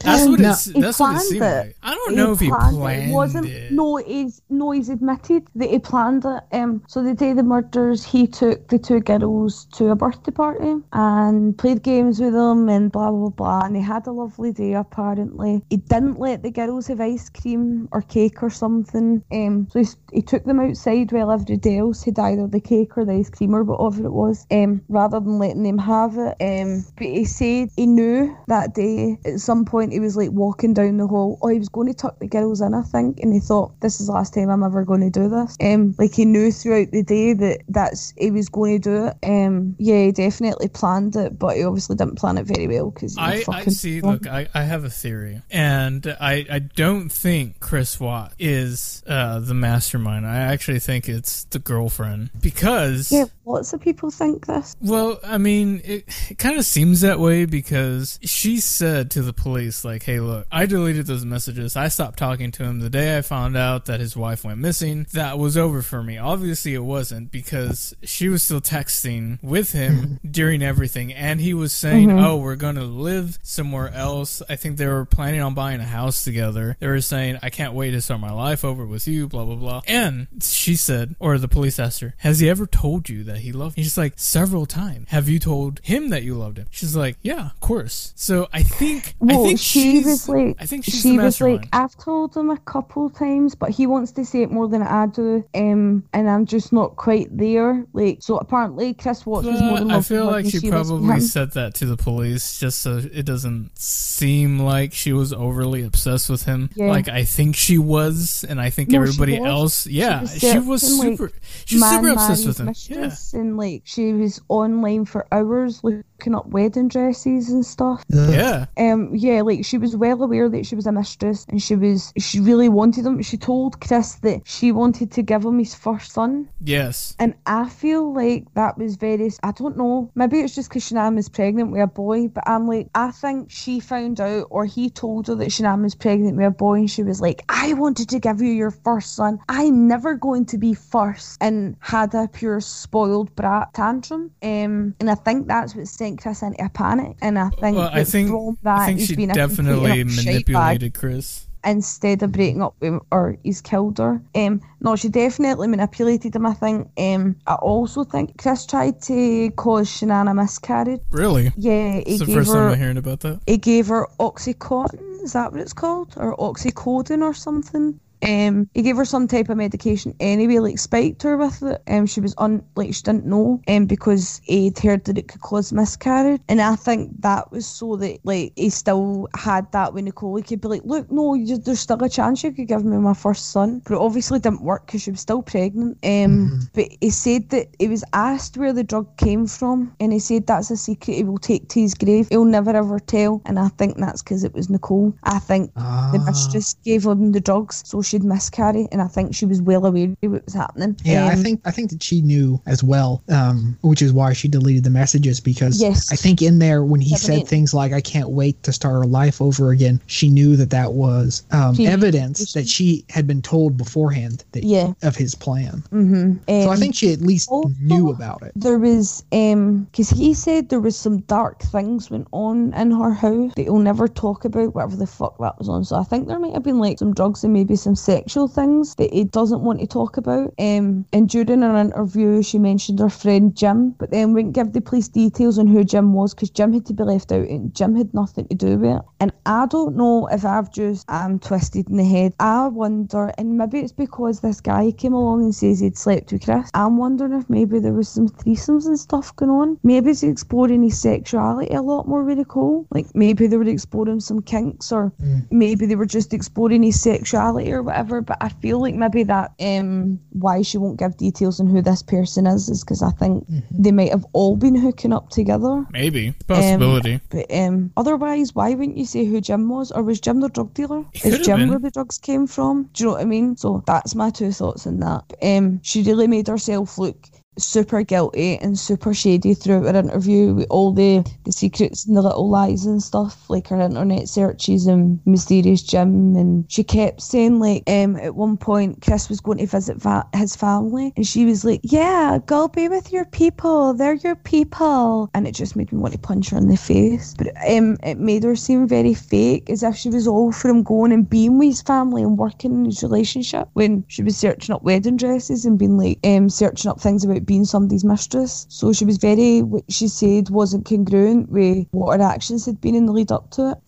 that's what No. it's. That's what it planned seemed it. Like. I don't know if he planned it. Wasn't it. no, he's no, he's admitted that he planned it. Um, so the day of the murders, he took the two girls to a birthday party and played games with them and blah blah blah. And they had a lovely day apparently. He didn't let the girls have ice cream or cake or something. Um, so he, he took them outside while everybody else had either the cake or the ice cream or whatever it was. Um, rather than letting them have it. Um, but he said he knew that day at some point he was like walking down the hall. Oh, he was going to tuck the girls in, I think, and he thought this is the last time I'm ever going to do this. Um, like he knew throughout the day that that's he was going to do it. Um, yeah, he definitely planned it, but he obviously didn't plan it very well because I, I see. Look, I, I have a theory, and I, I don't think Chris Watt is uh, the mastermind. I actually think it's the girlfriend because, Yeah, lots of people think this. well, I mean, it, it kind of seems that way because she said to the police, like, "Hey, look, I deleted those messages. I stopped talking to him the day I found out that his wife went missing. That was over for me. Obviously, it wasn't because she was still." texting with him during everything, and he was saying, Mm-hmm. "Oh, we're gonna live somewhere else." I think they were planning on buying a house together. They were saying, "I can't wait to start my life over with you." Blah blah blah. And she said, or the police asked her, "Has he ever told you that he loved?" you?" She's like, "Several times." Have you told him that you loved him? She's like, "Yeah, of course." So I think, I think she she's, I think she's she the was mastermind. like, I've told him a couple times, but he wants to say it more than I do, um, and I'm just not quite there. Like, so apparently, Chris Watts was more But in I feel like than she probably said that to the police just so it doesn't seem like she was overly obsessed with him. Yeah. Like I think she was, and I think No, everybody was. else, yeah, was she was certain, like, super, she was Man super obsessed with him. Yeah, mistress, and like she was online for hours looking up wedding dresses and stuff. yeah. Um, yeah, like she was well aware that she was a mistress, and she was she really wanted him. She told Chris that she wanted to give him his first son, Yes. and I feel like that was very. I don't know. Maybe it's just because Shanann is pregnant with a boy, but I'm like, I think she found out, or he told her that Shanann was pregnant with a boy, and she was like, I wanted to give you your first son. I'm never going to be first, and had a pure spoiled brat tantrum. Um, and I think that's what sent Chris into a panic. And I think Well, I think from that I think she definitely and utter shite manipulated Chris. instead of breaking up with him or he's killed her. Um, no, she definitely manipulated him. I think. Um, I also think Chris tried to cause Shanann a miscarriage. Really? Yeah, he It's the first time I'm hearing about that. he gave her oxycontin. Is that what it's called, or oxycodone or something? Um, he gave her some type of medication anyway, like spiked her with it. Um, she was un like she didn't know, um, because he'd heard that it could cause miscarriage, and I think that was so that like he still had that with Nicole. He could be like, look, no, you, there's still a chance you could give me my first son, but it obviously didn't work because she was still pregnant. Um, but he said that he was asked where the drug came from, and he said that's a secret he will take to his grave. He'll never ever tell, and I think that's because it was Nicole. I think the Ah. mistress gave him the drugs so she'd miscarry, and I think she was well aware of what was happening. Yeah, I Um, think I think that she knew as well, um, which is why she deleted the messages because Yes. I think in there when he said things like "I can't wait to start her life over again," she knew that that was um, She- evidence that she had been told beforehand that Yeah. of his plan. mhm. So I Um, think she at least knew about it. There was, um, because he said there was some dark things went on in her house that he'll never talk about, whatever the fuck that was on. So I think there might have been like some drugs and maybe some sexual things that he doesn't want to talk about. Um, and during an interview, she mentioned her friend Jim, but then wouldn't give the police details on who Jim was because Jim had to be left out and Jim had nothing to do with it. And I don't know if I've just I'm twisted in the head. I wonder, and maybe it's because this guy came along and says he'd slept with Chris. I'm wondering if maybe there was some threesomes and stuff going on. Maybe he's exploring his sexuality a lot more with Nicole. Like maybe they were exploring some kinks, or maybe they were just exploring his sexuality or whatever. But I feel like maybe that um why she won't give details on who this person is is because I think they might have all been hooking up together. Maybe possibility. But um, otherwise, why wouldn't you say who Jim was, or was Jim the drug dealer? Is Jim been. where the drugs came from? Do you know what I mean? So that's my two thoughts on that. But, um, she really made herself look super guilty and super shady throughout her interview with all the the secrets and the little lies and stuff, like her internet searches and mysterious Jim. And she kept saying like, um, at one point Chris was going to visit va- his family, and she was like, "Yeah, go be with your people. They're your people." And it just made me want to punch her in the face. But um, it made her seem very fake, as if she was all for him going and being with his family and working in his relationship. When she was searching up wedding dresses and being like, um, searching up things about being somebody's mistress. So she was very, what she said wasn't congruent with what her actions had been in the lead up to it.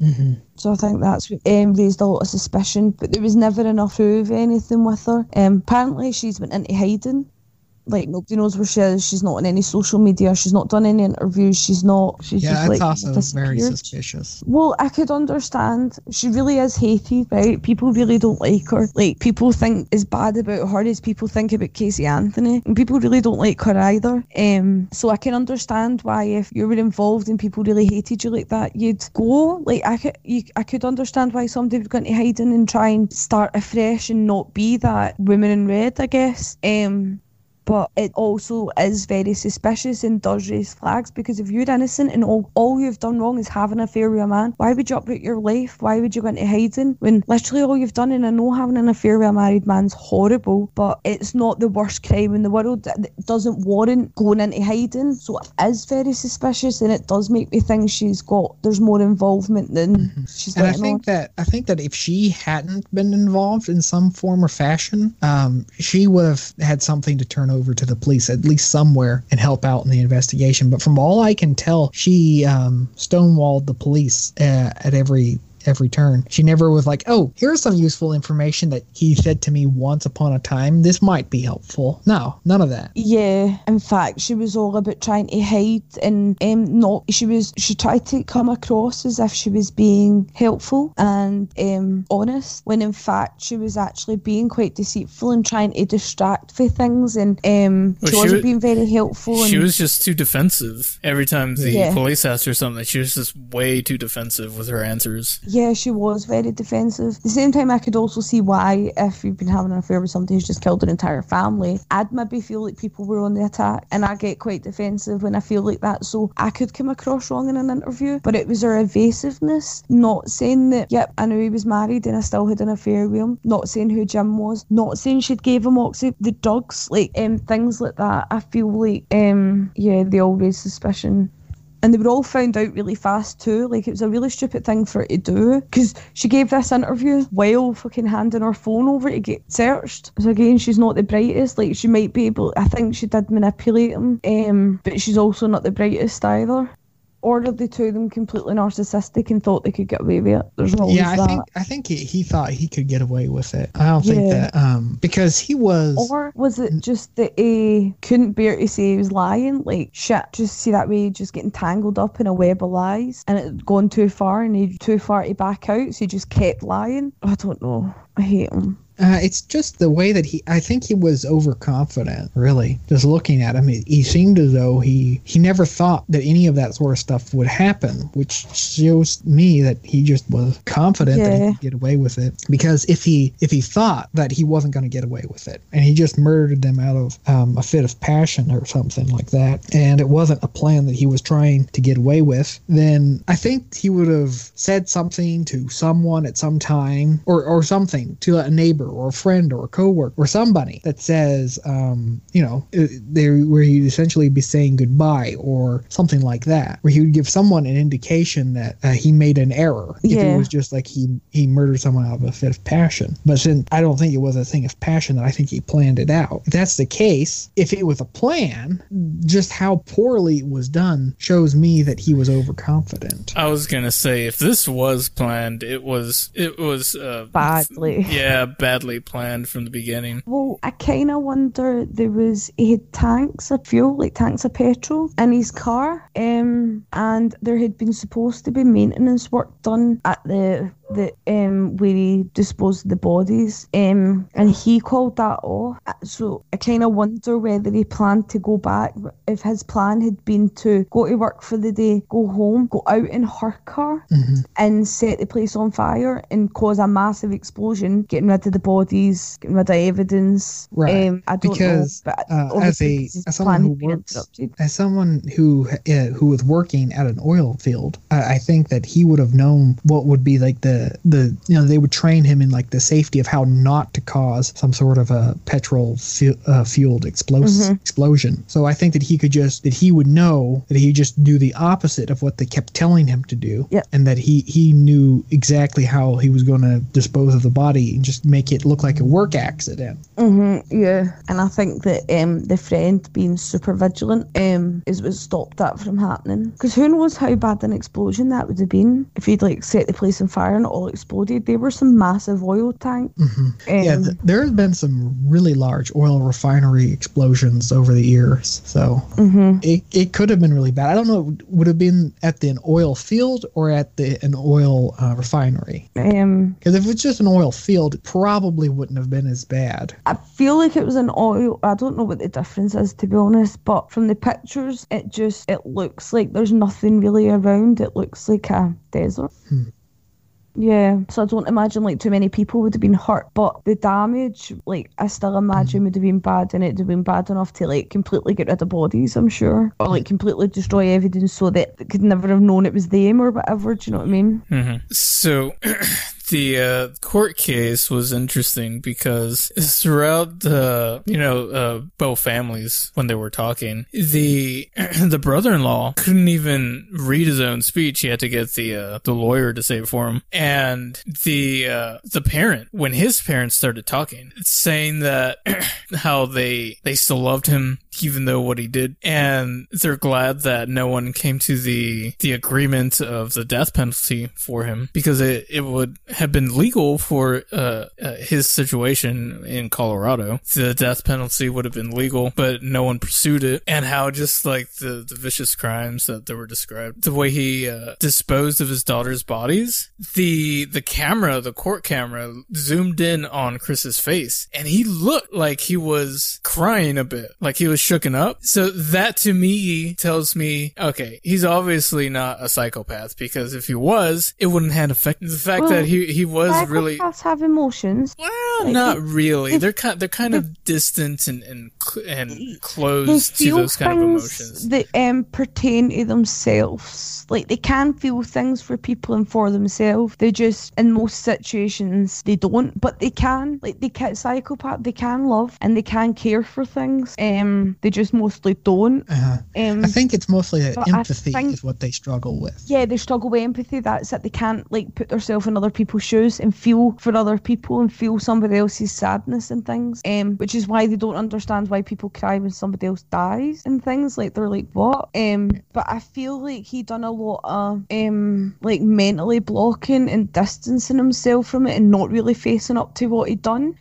So I think that's what um, raised a lot of suspicion. But there was never enough proof of anything with her. Um, apparently she's went into hiding. Like nobody knows where she is. She's not on any social media. She's not done any interviews. She's not. She's Yeah, just like also very suspicious. Well, I could understand. She really is hated, right? People really don't like her. Like, people think as bad about her as people think about Casey Anthony. And people really don't like her either. Um, so I can understand why if you were involved and people really hated you like that, you'd go. Like, I could, you, I could understand why somebody would go into hiding and try and start afresh and not be that woman in red, I guess. Um, but it also is very suspicious and does raise flags because if you're innocent and all, all you've done wrong is have an affair with a man, why would you uproot your life? Why would you go into hiding when literally all you've done? And I know having an affair with a married man's horrible, but it's not the worst crime in the world. It doesn't warrant going into hiding. So it is very suspicious and it does make me think she's got, there's more involvement than mm-hmm. she's And I think on. that, I think that if she hadn't been involved in some form or fashion, um, she would have had something to turn over to the police at least somewhere and help out in the investigation. But from all I can tell, she um, stonewalled the police uh, at every every turn. She never was like, oh, here's some useful information that he said to me once upon a time. This might be helpful. No, none of that. Yeah, in fact, she was all about trying to hide and um, not. She was. She tried to come across as if she was being helpful and um, honest, when in fact she was actually being quite deceitful and trying to distract for things, and um, well, she, wasn't was, being very helpful. She was just too defensive every time the yeah. police asked her something. She was just way too defensive with her answers yeah, she was very defensive. At the same time, I could also see why, if you've been having an affair with somebody who's just killed an entire family, I'd maybe feel like people were on the attack, and I get quite defensive when I feel like that. So I could come across wrong in an interview, but it was her evasiveness, not saying that, yep, I knew he was married and I still had an affair with him, not saying who Jim was, not saying she'd gave him oxy, the drugs, like um, things like that. I feel like, um, yeah, they raise suspicion and they were all found out really fast too. Like it was a really stupid thing for her to do because she gave this interview while fucking handing her phone over to get searched. So again, she's not the brightest. Like she might be able. I think she did manipulate him, um, but she's also not the brightest either ordered the two of them completely narcissistic and thought they could get away with it. There's always yeah, I that. think I think he, he thought he could get away with it. I don't yeah. think that um because he was or was it just that he couldn't bear to say he was lying? Like shit, just see that way, just getting tangled up in a web of lies, and it had gone too far, and he too far to back out, so he just kept lying. I don't know. I hate him. Uh, it's just the way that he. I think he was overconfident. Really, just looking at him, he, he, seemed as though he he never thought that any of that sort of stuff would happen, which shows me that he just was confident yeah. that he could get away with it. Because if he if he thought that he wasn't going to get away with it, and he just murdered them out of um, a fit of passion or something like that, and it wasn't a plan that he was trying to get away with, then I think he would have said something to someone at some time or or something to a neighbor neighbor or a friend or a coworker or somebody that says, um, you know, uh, there where he'd essentially be saying goodbye or something like that, where he would give someone an indication that uh, he made an error. If yeah. it was just like he he murdered someone out of a fit of passion, but since I don't think it was a thing of passion, that I think he planned it out. If that's the case, if it was a plan, just how poorly it was done shows me that he was overconfident. I was gonna say if this was planned, it was it was uh, badly. Yeah, bad badly planned from the beginning. Well, I kind of wonder there was he had tanks of fuel, like tanks of petrol, in his car, um, and there had been supposed to be maintenance work done at the the um where he disposed of the bodies um and he called that off. So I kind of wonder whether he planned to go back if his plan had been to go to work for the day go home go out in her car mm-hmm. and set the place on fire and cause a massive explosion getting rid of the bodies getting rid of evidence. Right. Um, I don't because, know but uh, as a as someone who works as someone who uh, who was working at an oil field I think that he would have known what would be like the the you know they would train him in like the safety of how not to cause some sort of a petrol fu- uh, fueled explos- mm-hmm. explosion. So I think that he could just that he would know that he just do the opposite of what they kept telling him to do, yep. and that he he knew exactly how he was going to dispose of the body and just make it look like a work accident. Mm-hmm, yeah, and I think that um, the friend being super vigilant um, is what stopped that from happening. Because who knows how bad an explosion that would have been if he'd like set the place on fire all exploded. They were some massive oil tanks. Mm-hmm. Um, yeah, th- there have been some really large oil refinery explosions over the years. So mm-hmm. it, it could have been really bad. I don't know, would have been at the an oil field or at the an oil uh, refinery? Because um, if it's just an oil field, it probably wouldn't have been as bad. I feel like it was an oil. I don't know what the difference is to be honest, but from the pictures, it just it looks like there's nothing really around. It looks like a desert. Hmm. Yeah, so I don't imagine like too many people would have been hurt, but the damage, like I still imagine Mm-hmm. would have been bad, and it'd have been bad enough to like completely get rid of bodies. I'm sure, or like completely destroy evidence so that they could never have known it was them or whatever. Do you know what I mean? So the uh, court case was interesting because throughout the you know uh, both families when they were talking, the the brother-in-law couldn't even read his own speech. He had to get the uh, the lawyer to say it for him, and the uh, the parent when his parents started talking, saying that how they they still loved him even though what he did, and they're glad that no one came to the the agreement of the death penalty for him because it, it would have been legal for uh, uh, his situation in Colorado. The death penalty would have been legal, but no one pursued it. And how just like the, the vicious crimes that, that were described, the way he uh, disposed of his daughter's bodies, the the camera, the court camera, zoomed in on Chris's face, and he looked like he was crying a bit, like he was shooken up. So that to me tells me, okay, he's obviously not a psychopath because if he was, it wouldn't have affected the fact Well, that he he was really have emotions. well, Like, not really. they- They're kind they're kind of distant and and and closed to those kind of emotions. that um, pertain to themselves. Like they can feel things for people and for themselves. They just, in most situations, they don't, but they can. Like they can psychopath. They can love and they can care for things. Um, they just mostly don't. Uh, Um, I think it's mostly that empathy think- is what they struggle with. yeah, they struggle with empathy. That's it. They can't like put themselves in other people's shoes and feel for other people and feel somebody else's sadness and things. Um, which is why they don't understand why people cry when somebody else dies and things. Like they're like, what? Um, but I feel like he done a lot of um like mentally blocking and distancing himself from it and not really facing up to what he'd done.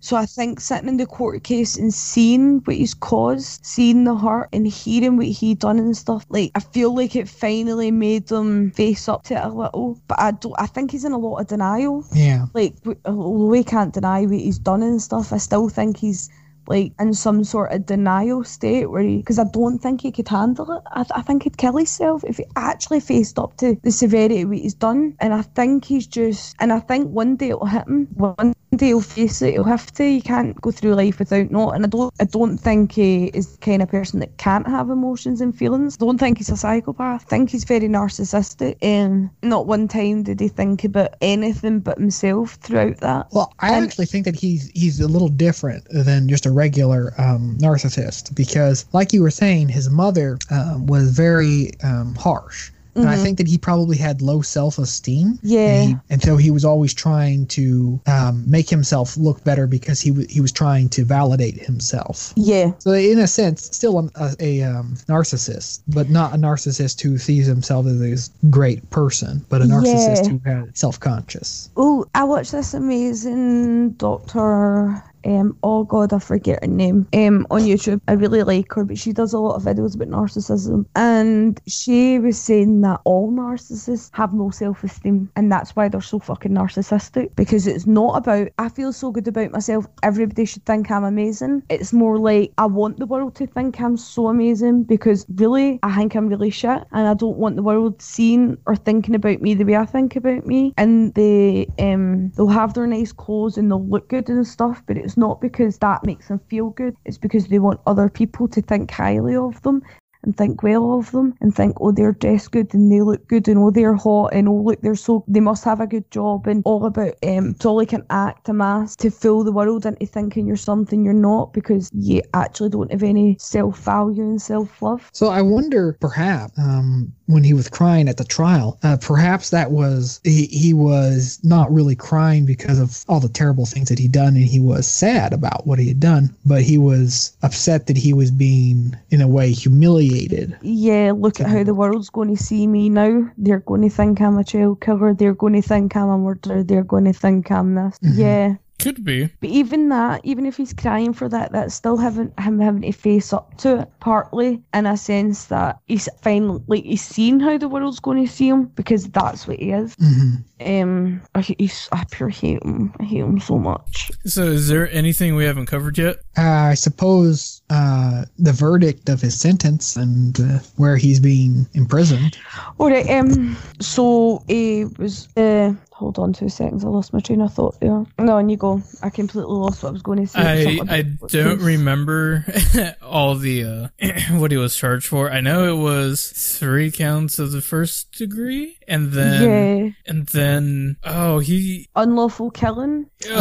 So I think sitting in the court case and seeing what he's caused, seeing the hurt and hearing what he done and stuff, like I feel like it finally made them face up to it a little. But I don't. I think he's in a lot of denial. Yeah. Like w- although he can't deny what he's done and stuff, I still think he's like in some sort of denial state where he because I don't think he could handle it. I, I think he'd kill himself if he actually faced up to the severity of what he's done. And I think he's just and I think one day it'll hit him. One he'll face it. He'll have to. You can't go through life without not. And I don't. I don't think he is the kind of person that can't have emotions and feelings. I don't think he's a psychopath. I think he's very narcissistic. And not one time did he think about anything but himself throughout that. Well, I And- actually think that he's he's a little different than just a regular um, narcissist because, like you were saying, his mother um, was very um, harsh. And I think that he probably had low self esteem. Yeah. And, he, and so he was always trying to um, make himself look better because he, w- he was trying to validate himself. Yeah. So, in a sense, still a, a, um, narcissist, but not a narcissist who sees himself as a great person, but a narcissist Yeah. who had self conscious. Oh, I watched this amazing Doctor. Um, oh God, I forget her name. Um, on YouTube, I really like her, but she does a lot of videos about narcissism, and she was saying that all narcissists have no self-esteem, and that's why they're so fucking narcissistic. Because it's not about I feel so good about myself. Everybody should think I'm amazing. It's more like I want the world to think I'm so amazing because really I think I'm really shit, and I don't want the world seeing or thinking about me the way I think about me. And they um they'll have their nice clothes and they'll look good and stuff, but it's not because that makes them feel good. It's because they want other people to think highly of them and think well of them and think, oh, they're dressed good and they look good and oh, they're hot and oh, look, they're so, they must have a good job and all about, um, it's all like an act, a mask to fool the world into thinking you're something you're not because you actually don't have any self value and self love. So I wonder, perhaps, um, when he was crying at the trial, uh, perhaps that was he, he was not really crying because of all the terrible things that he'd done, and he was sad about what he had done, but he was upset that he was being, in a way, humiliated. Yeah, look at how the world's going to see me now. They're going to think I'm a child killer. They're going to think I'm a murderer. They're going to think I'm this. Yeah. Could be. But even that, even if he's crying for that, that's still having him having to face up to it, partly in a sense that he's finally like he's seen how the world's going to see him because that's what he is. hmm Um, I, he's, I pure hate him. I hate him so much. So, is there anything we haven't covered yet? Uh, I suppose uh, the verdict of his sentence and uh, where he's being imprisoned. All right. Um. So he was uh hold on two seconds. I lost my train of thought there. No, and you go. I completely lost what I was going to say. I I don't remember all the uh, what he was charged for. I know it was three counts of the first degree, and then yeah, and then oh he unlawful killing, uh,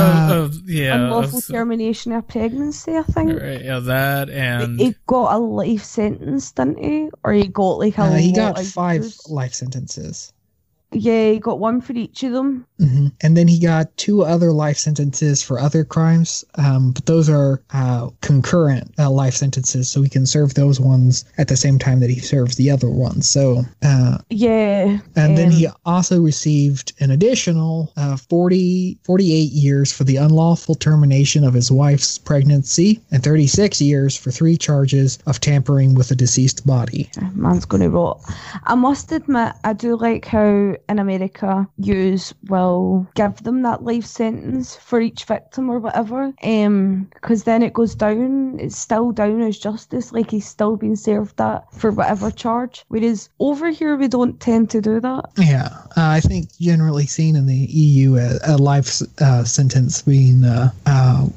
Uh, yeah unlawful of- termination of pregnancy. I think. right, yeah that and He got a life sentence, didn't he? Or he got like a Uh, he lot got of five years? life sentences. Yeah, he got one for each of them. hmm And then he got two other life sentences for other crimes, um, but those are uh, concurrent uh, life sentences, so he can serve those ones at the same time that he serves the other ones. So, uh, Yeah. and then um, he also received an additional uh, 40, 48 years for the unlawful termination of his wife's pregnancy, and 36 years for three charges of tampering with a deceased body. man's gonna rot. I must admit, I do like how in America yous will give them that life sentence for each victim or whatever. Um, because then it goes down. It's still down as justice, like he's still being served that for whatever charge. Whereas over here, we don't tend to do that. Yeah, uh, I think generally seen in the EU a, a life uh, sentence being uh, uh,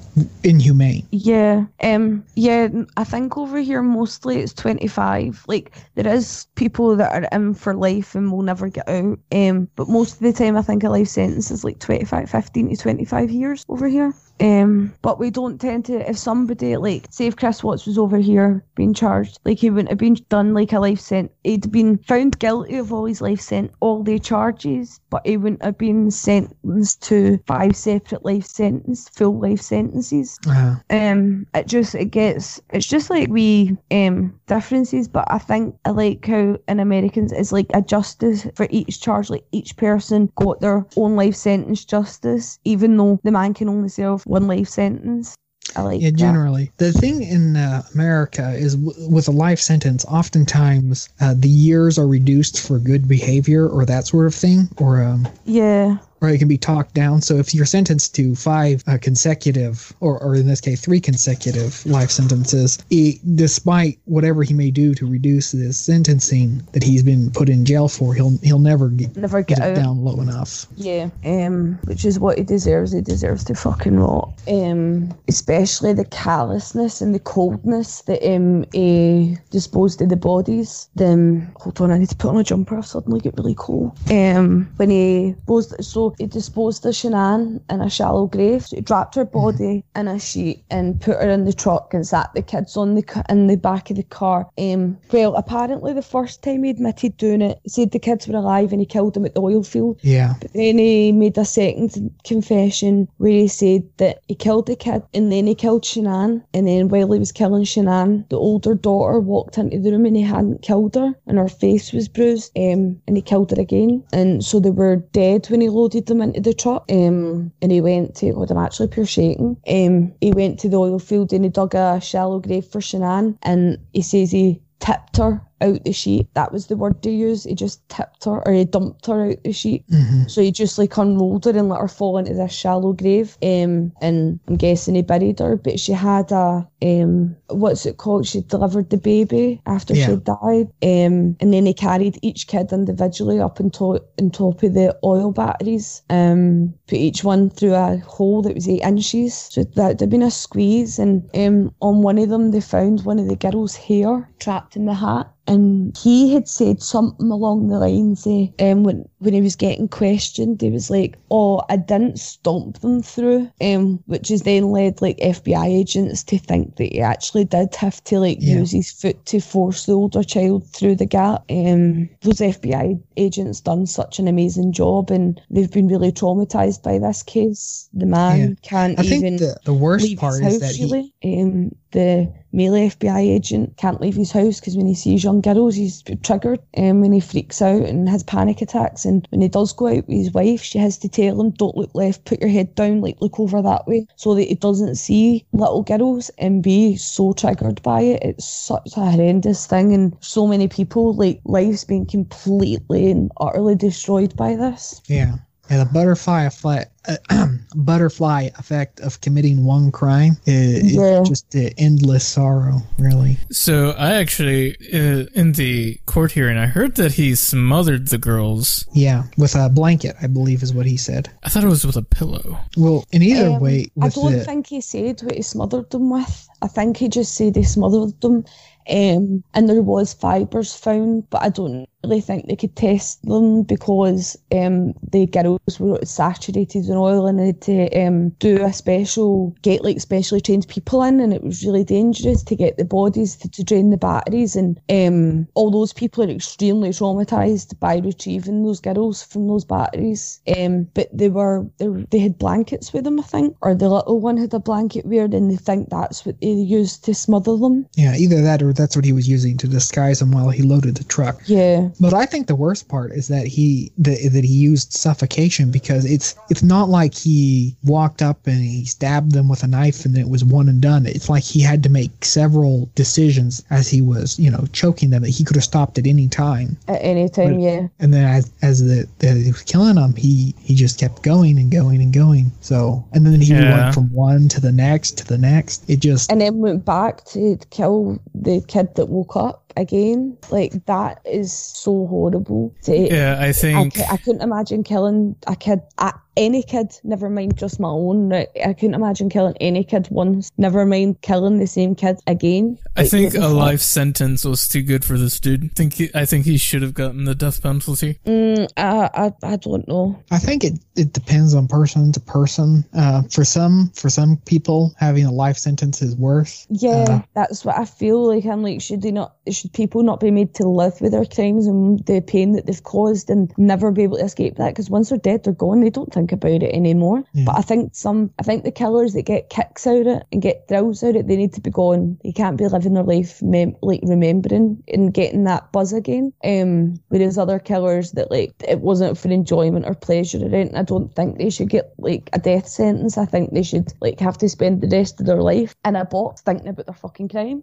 inhumane. Yeah. Um. Yeah. I think over here mostly it's twenty five. Like there is people that are in for life and will never get out. Um. But most of the time, I think a life sentence is like 25, 15 to twenty five years over here. Um. But we don't tend to. If somebody like say if Chris Watts was over here being charged, like he wouldn't have been done like a life sentence. He'd been found guilty of all his life sent all the charges, but he wouldn't have been sentenced to five separate life sentences, full life sentences Uh, um it just it gets it's just like we um differences but i think i like how in americans it's like a justice for each charge like each person got their own life sentence justice even though the man can only serve one life sentence i like yeah, that. generally. The thing in uh, America is w- with a life sentence, oftentimes uh, the years are reduced for good behavior or that sort of thing, or um, yeah or it can be talked down. So if you're sentenced to five uh, consecutive, or, or in this case, three consecutive life sentences, he, despite whatever he may do to reduce this sentencing that he's been put in jail for, he'll he'll never get, never get get it down low enough. Yeah, um, which is what he deserves. He deserves to fucking rot. Um, especially the callousness and the coldness that um he disposed of the bodies. Then hold on, I need to put on a jumper. I've suddenly get really cold. Um, when he disposed, so he disposed of Shanann in a shallow grave. So he dropped her body in a sheet and put her in the truck and sat the kids on the in the back of the car. Um, well, apparently the first time he admitted doing it, he said the kids were alive and he killed them at the oil field. Yeah. But then he made a second confession where he said that he killed the kid and then he killed Shanann. And then while he was killing Shanann, the older daughter walked into the room and he hadn't killed her and her face was bruised. Um, and he killed her again. And so they were dead when he loaded them into the truck. Um, and he went to, God, I'm actually pure shaking. Um, he went to the oil field and he dug a shallow grave for Shanann. And he says he tipped her out the sheet. That was the word to use. He just tipped her or he dumped her out the sheet. hmm So he just like unrolled her and let her fall into this shallow grave. Um, and I'm guessing he buried her, but she had a um, what's it called? She delivered the baby after Yeah. she died. Um, and then he carried each kid individually up on top, on top of the oil batteries. Um, put each one through a hole that was eight inches. So that had been a squeeze. And um, on one of them, they found one of the girl's hair trapped in the hat. And he had said something along the lines of, um, when, when he was getting questioned, he was like, oh, I didn't stomp them through, um, which has then led like FBI agents to think that he actually did have to like Yeah. use his foot to force the older child through the gap. Um, those FBI agents done such an amazing job and they've been really traumatized by this case. The man Yeah. can't I think even the, the worst part is house that he, really. Um, the male FBI agent can't leave his house because when he sees young girls, he's triggered. And when he freaks out and has panic attacks, and when he does go out with his wife, she has to tell him, "Don't look left, put your head down, like look over that way," so that he doesn't see little girls and be so triggered by it. It's such a horrendous thing, and so many people like lives being completely and utterly destroyed by this. Yeah. Yeah, the butterfly effect uh, butterfly effect of committing one crime. It, Yeah. It's just uh, endless sorrow, really. So I actually, uh, in the court hearing, I heard that he smothered the girls. Yeah, with a blanket, I believe is what he said. I thought it was with a pillow. Well, in either Um, way, I don't the, think he said what he smothered them with. I think he just said he smothered them. Um, and there was fibres found, but I don't really think they could test them because um, the girls were saturated in oil and they had to um, do a special, get like specially trained people in, and it was really dangerous to get the bodies to, to drain the batteries. And um, all those people are extremely traumatized by retrieving those girls from those batteries. Um, but they were they, they had blankets with them, I think, or the little one had a blanket weird, and they think that's what they used to smother them. yeah, either that or that's what he was using to disguise him while he loaded the truck. Yeah, But I think the worst part is that he that, that he used suffocation because it's it's not like he walked up and he stabbed them with a knife and it was one and done. It's like he had to make several decisions as he was you know choking them that he could have stopped at any time. at any time. But- yeah. And then as as the, the he was killing them, he he just kept going and going and going. So and then he Yeah. went from one to the next to the next. It just and then went back to kill the kid that woke up again. Like that is so horrible. To, Yeah, I I, think. cou- I couldn't imagine killing a kid, a, any kid, never mind just my own. right? I couldn't imagine killing any kid once, never mind killing the same kid again. I Like, think a fuck? life sentence was too good for this dude. I think he, I think he should have gotten the death penalty. Mm, I, I, I don't know. I think it, it depends on person to person. Uh, for some for some people, having a life sentence is worse. Yeah, Uh, that's what I feel like. I'm like, should they not? Should people not be made to live with their crimes and the pain that they've caused and never be able to escape that? Because once they're dead, they're gone. They don't think about it anymore. Yeah. But I think some, I think the killers that get kicks out of it and get thrills out of it, they need to be gone. They can't be living their life mem- like remembering and getting that buzz again. Um, whereas other killers that like it wasn't for enjoyment or pleasure or anything, I don't think they should get like a death sentence. I think they should like have to spend the rest of their life in a box thinking about their fucking crime.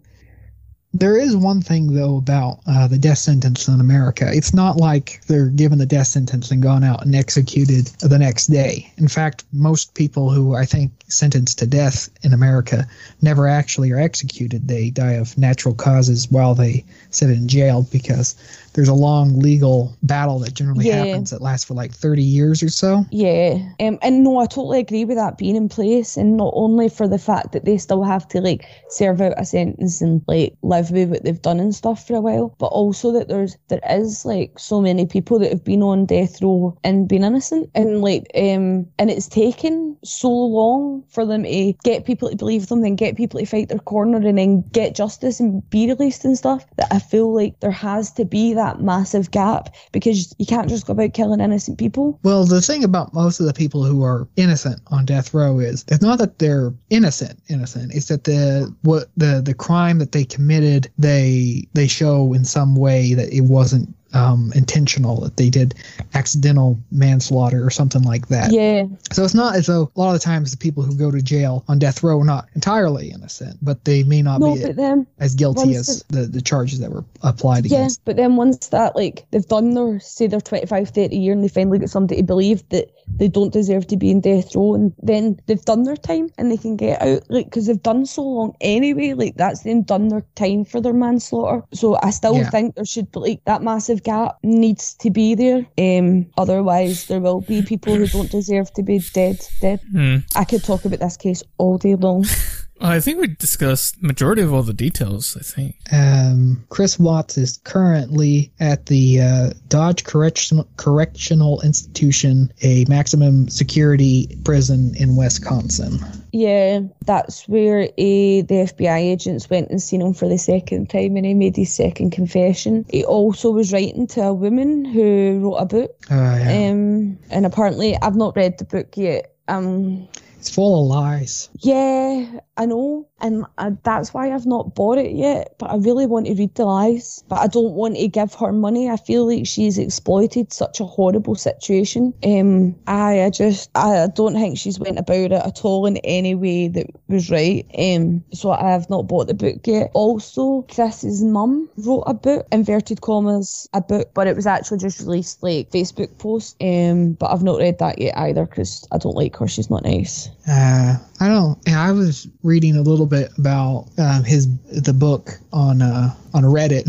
There is one thing though about uh, the death sentence in America. It's not like they're given the death sentence and gone out and executed the next day. In fact, most people who I think sentenced to death in America never actually are executed. They die of natural causes while they sit in jail because there's a long legal battle that generally Yeah. happens that lasts for like 30 years or so. Yeah, um, and no, I totally agree with that being in place, and not only for the fact that they still have to like serve out a sentence and like live with what they've done and stuff for a while, but also that there's there is like so many people that have been on death row and been innocent, and like um, and it's taken so long for them to get people to believe them, then get people to fight their corner, and then get justice and be released and stuff. That I feel like there has to be that massive gap because you can't just go about killing innocent people. Well, the thing about most of the people who are innocent on death row is it's not that they're innocent, innocent. It's that the what the the crime that they committed, they they show in some way that it wasn't um, intentional, that they did accidental manslaughter or something like that. Yeah, So it's not as though a lot of the times the people who go to jail on death row are not entirely innocent, but they may not no, be as guilty as the, the charges that were applied yeah, against. Yes, but then once that like they've done their say their 25, 30 year and they finally get somebody to believe that they don't deserve to be in death row, and then they've done their time and they can get out like because they've done so long anyway. Like that's them done their time for their manslaughter. So I still Yeah. think there should be like that massive gap needs to be there. Um, otherwise there will be people who don't deserve to be dead. Dead. Hmm. I could talk about this case all day long. I think we discussed majority of all the details. I think. Um, Chris Watts is currently at the uh, Dodge Correctional, Correctional Institution, a maximum security prison in Wisconsin. Yeah, that's where uh, the FBI agents went and seen him for the second time and he made his second confession. He also was writing to a woman who wrote a book. Uh, yeah. Um, and apparently, I've not read the book yet. Um, It's full of lies. Yeah, I know, and that's why I've not bought it yet. But I really want to read the lies, but I don't want to give her money. I feel like she's exploited such a horrible situation. Um, I, I just, I don't think she's went about it at all in any way that was right. Um, so I have not bought the book yet. Also, Chris's mum wrote a book, inverted commas, a book, but it was actually just released like Facebook post. Um, but I've not read that yet either because I don't like her. She's not nice. Uh, I don't. I was reading a little bit about um, his the book on uh, on Reddit.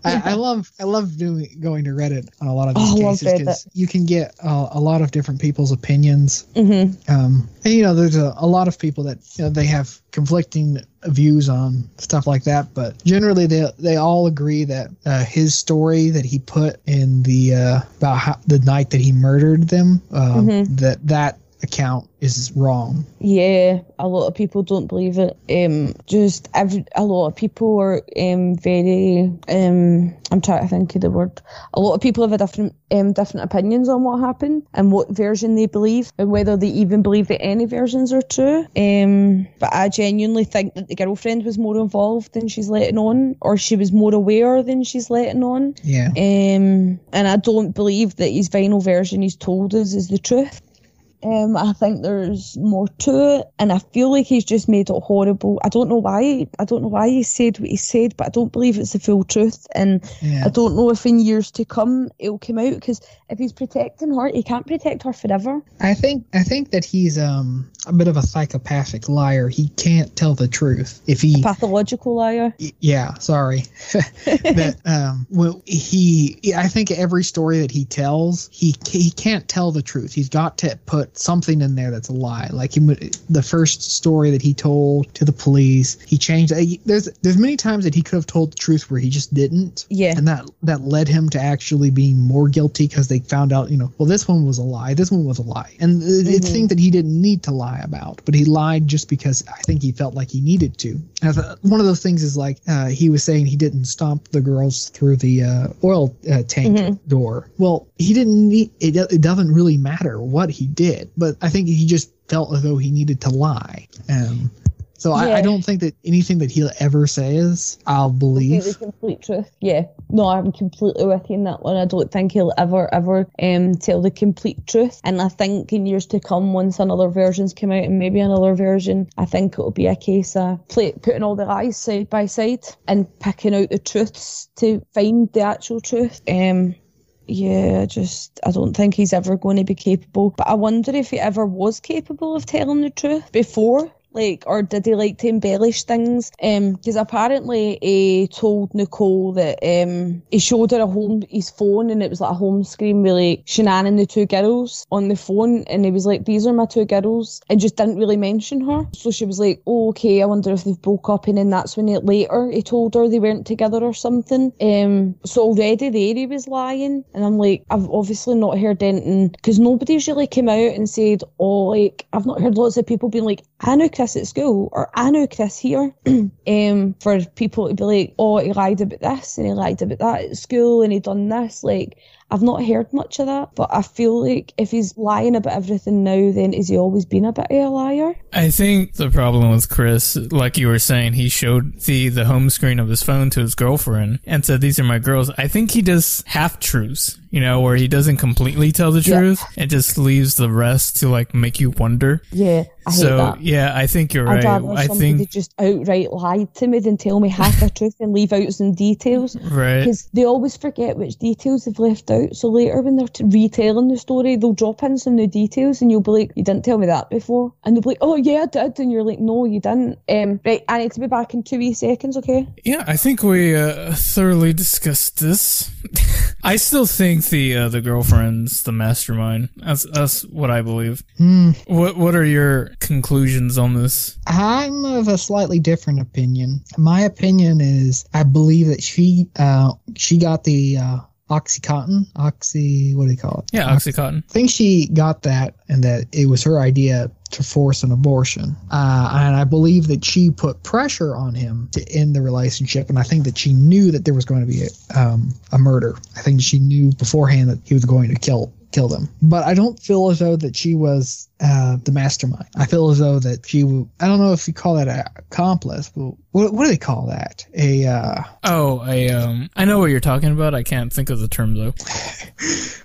I, I love I love doing going to Reddit on a lot of these Oh, cases because you can get a, a lot of different people's opinions. Mm-hmm. Um, and you know, there's a, a lot of people that you know they have conflicting views on stuff like that, but generally they they all agree that uh, his story that he put in the uh, about how, the night that he murdered them um, Mhm. that that account is wrong. Yeah, a lot of people don't believe it. Um, just every, a lot of people are um very um. I'm trying to think of the word. A lot of people have a different um different opinions on what happened and what version they believe and whether they even believe that any versions are true. Um, but I genuinely think that the girlfriend was more involved than she's letting on, or she was more aware than she's letting on. Yeah. Um, and I don't believe that his final version he's told us is the truth. Um, I think there's more to it, and I feel like he's just made it horrible. I don't know why. I don't know why he said what he said, but I don't believe it's the full truth. And Yeah. I don't know if in years to come it'll come out because if he's protecting her, he can't protect her forever. I think I think that he's um a bit of a psychopathic liar. He can't tell the truth. If he Pathological liar. Yeah sorry that um well he i think every story that he tells he he can't tell the truth he's got to put something in there that's a lie. Like he, the first story that he told to the police he changed uh, there's there's many times that he could have told the truth where he just didn't. Yeah. and that that led him to actually being more guilty because they found out you know well this one was a lie this one was a lie. And it- it's things that he didn't need to lie about but he lied just because i think he felt like he needed to. Thought- one of those things is like uh, he was saying he didn't stomp the girls through the uh, oil uh, tank Mhm. door. Well he didn't need it, it doesn't really matter what he did but i think he just felt as though he needed to lie um, so I, I don't think that anything that he'll ever says I'll think believe. the complete truth. Yeah. No, I'm completely with you in that one. I don't think he'll ever, ever um tell the complete truth. And I think in years to come, once another version's come out and maybe another version, I think it'll be a case of play, putting all the lies side by side and picking out the truths to find the actual truth. Um yeah, just I don't think he's ever going to be capable. But I wonder if he ever was capable of telling the truth before. Like, or did he like to embellish things? Um, because apparently he told Nichol that um he showed her a home his phone and it was like a home screen with like Shanann and the two girls on the phone and he was like, These are my two girls and just didn't really mention her. So she was like, Oh, okay, I wonder if they've broke up and then that's when it later he told her they weren't together or something. Um so already there he was lying and I'm like, I've obviously not heard anything because nobody's really come out and said, Oh, like I've not heard lots of people being like, I knew Chris at school or I knew Chris here. um for people to be like, Oh, he lied about this and he lied about that at school and he done this, like I've not heard much of that, but I feel like if he's lying about everything now, then has he always been a bit of a liar? I think the problem with Chris, like you were saying, he showed the the home screen of his phone to his girlfriend and said, "These are my girls." I think he does half truths, you know, where he doesn't completely tell the Yeah. truth and just leaves the rest to like make you wonder. Yeah, I hate so that. yeah, I think you're I'd right. I think just outright lied to me than tell me half the truth and leave out some details. right. Because they always forget which details they've left out. So later, when they're t- retelling the story, they'll drop in some new details, and you'll be like, "You didn't tell me that before," and they'll be like, "Oh yeah, I did," and you're like, "No, you didn't." Um, right, I need to be back in two wee seconds, okay? Yeah, I think we uh, thoroughly discussed this. I still think the uh, the girlfriend's the mastermind. That's that's what I believe. Hmm. What what are your conclusions on this? I'm of a slightly different opinion. My opinion is I believe that she uh she got the uh oxycontin oxy what do you call it Yeah, oxycontin. I think she got that and that it was her idea to force an abortion. Uh, and I believe that she put pressure on him to end the relationship. And I think that she knew that there was going to be a, um, a murder. I think she knew beforehand that he was going to kill kill them. But I don't feel as though that she was uh, the mastermind. I feel as though that she, I don't know if you call that an accomplice, but what, what do they call that? A uh, Oh, I um, I know what you're talking about. I can't think of the term though.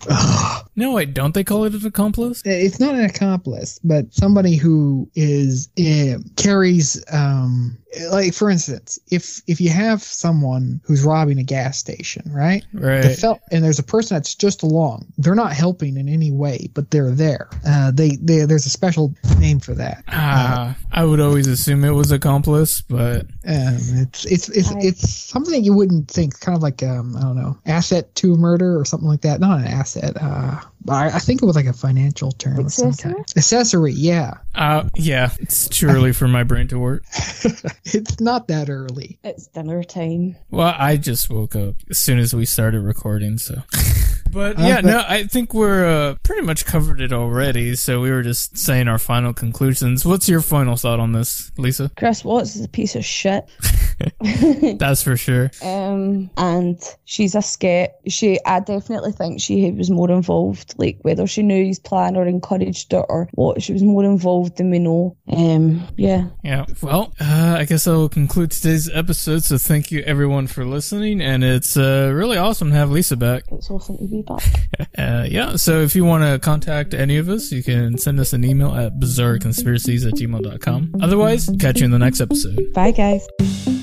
no, wait, don't they call it an accomplice? it's not an accomplice, but somebody who is uh, carries um, like for instance, if if you have someone who's robbing a gas station, right? The Right. fel- and there's a person that's just along. They're not helping in any way, but they're there. Uh, they, they there's a special name for that. Ah, I would always assume it was accomplice, but Um, it's it's it's it's something you wouldn't think. Kind of like um, I don't know, asset to murder or something like that. Not an asset. Uh, I, I think it was like a financial term of some kind. Accessory. Yeah, uh, yeah, it's too early for my brain to work. it's not that early. It's dinner time. Well, I just woke up as soon as we started recording, so. But Uh, yeah, but- no, I think we're uh, pretty much covered it already. So we were just saying our final conclusions. What's your final thought on this, Lisa? Chris Watts is a piece of shit. That's for sure. Um, and she's a sket. She, I definitely think she was more involved. Like whether she knew his plan or encouraged it or what, she was more involved than we know. Um, yeah. Yeah. Well, uh, I guess I will conclude today's episode. So thank you everyone for listening, and it's uh, really awesome to have Lisa back. It's awesome to be Uh, yeah. So if you want to contact any of us, you can send us an email at bizarreconspiracies at gmail.com. Otherwise, catch you in the next episode. Bye, guys.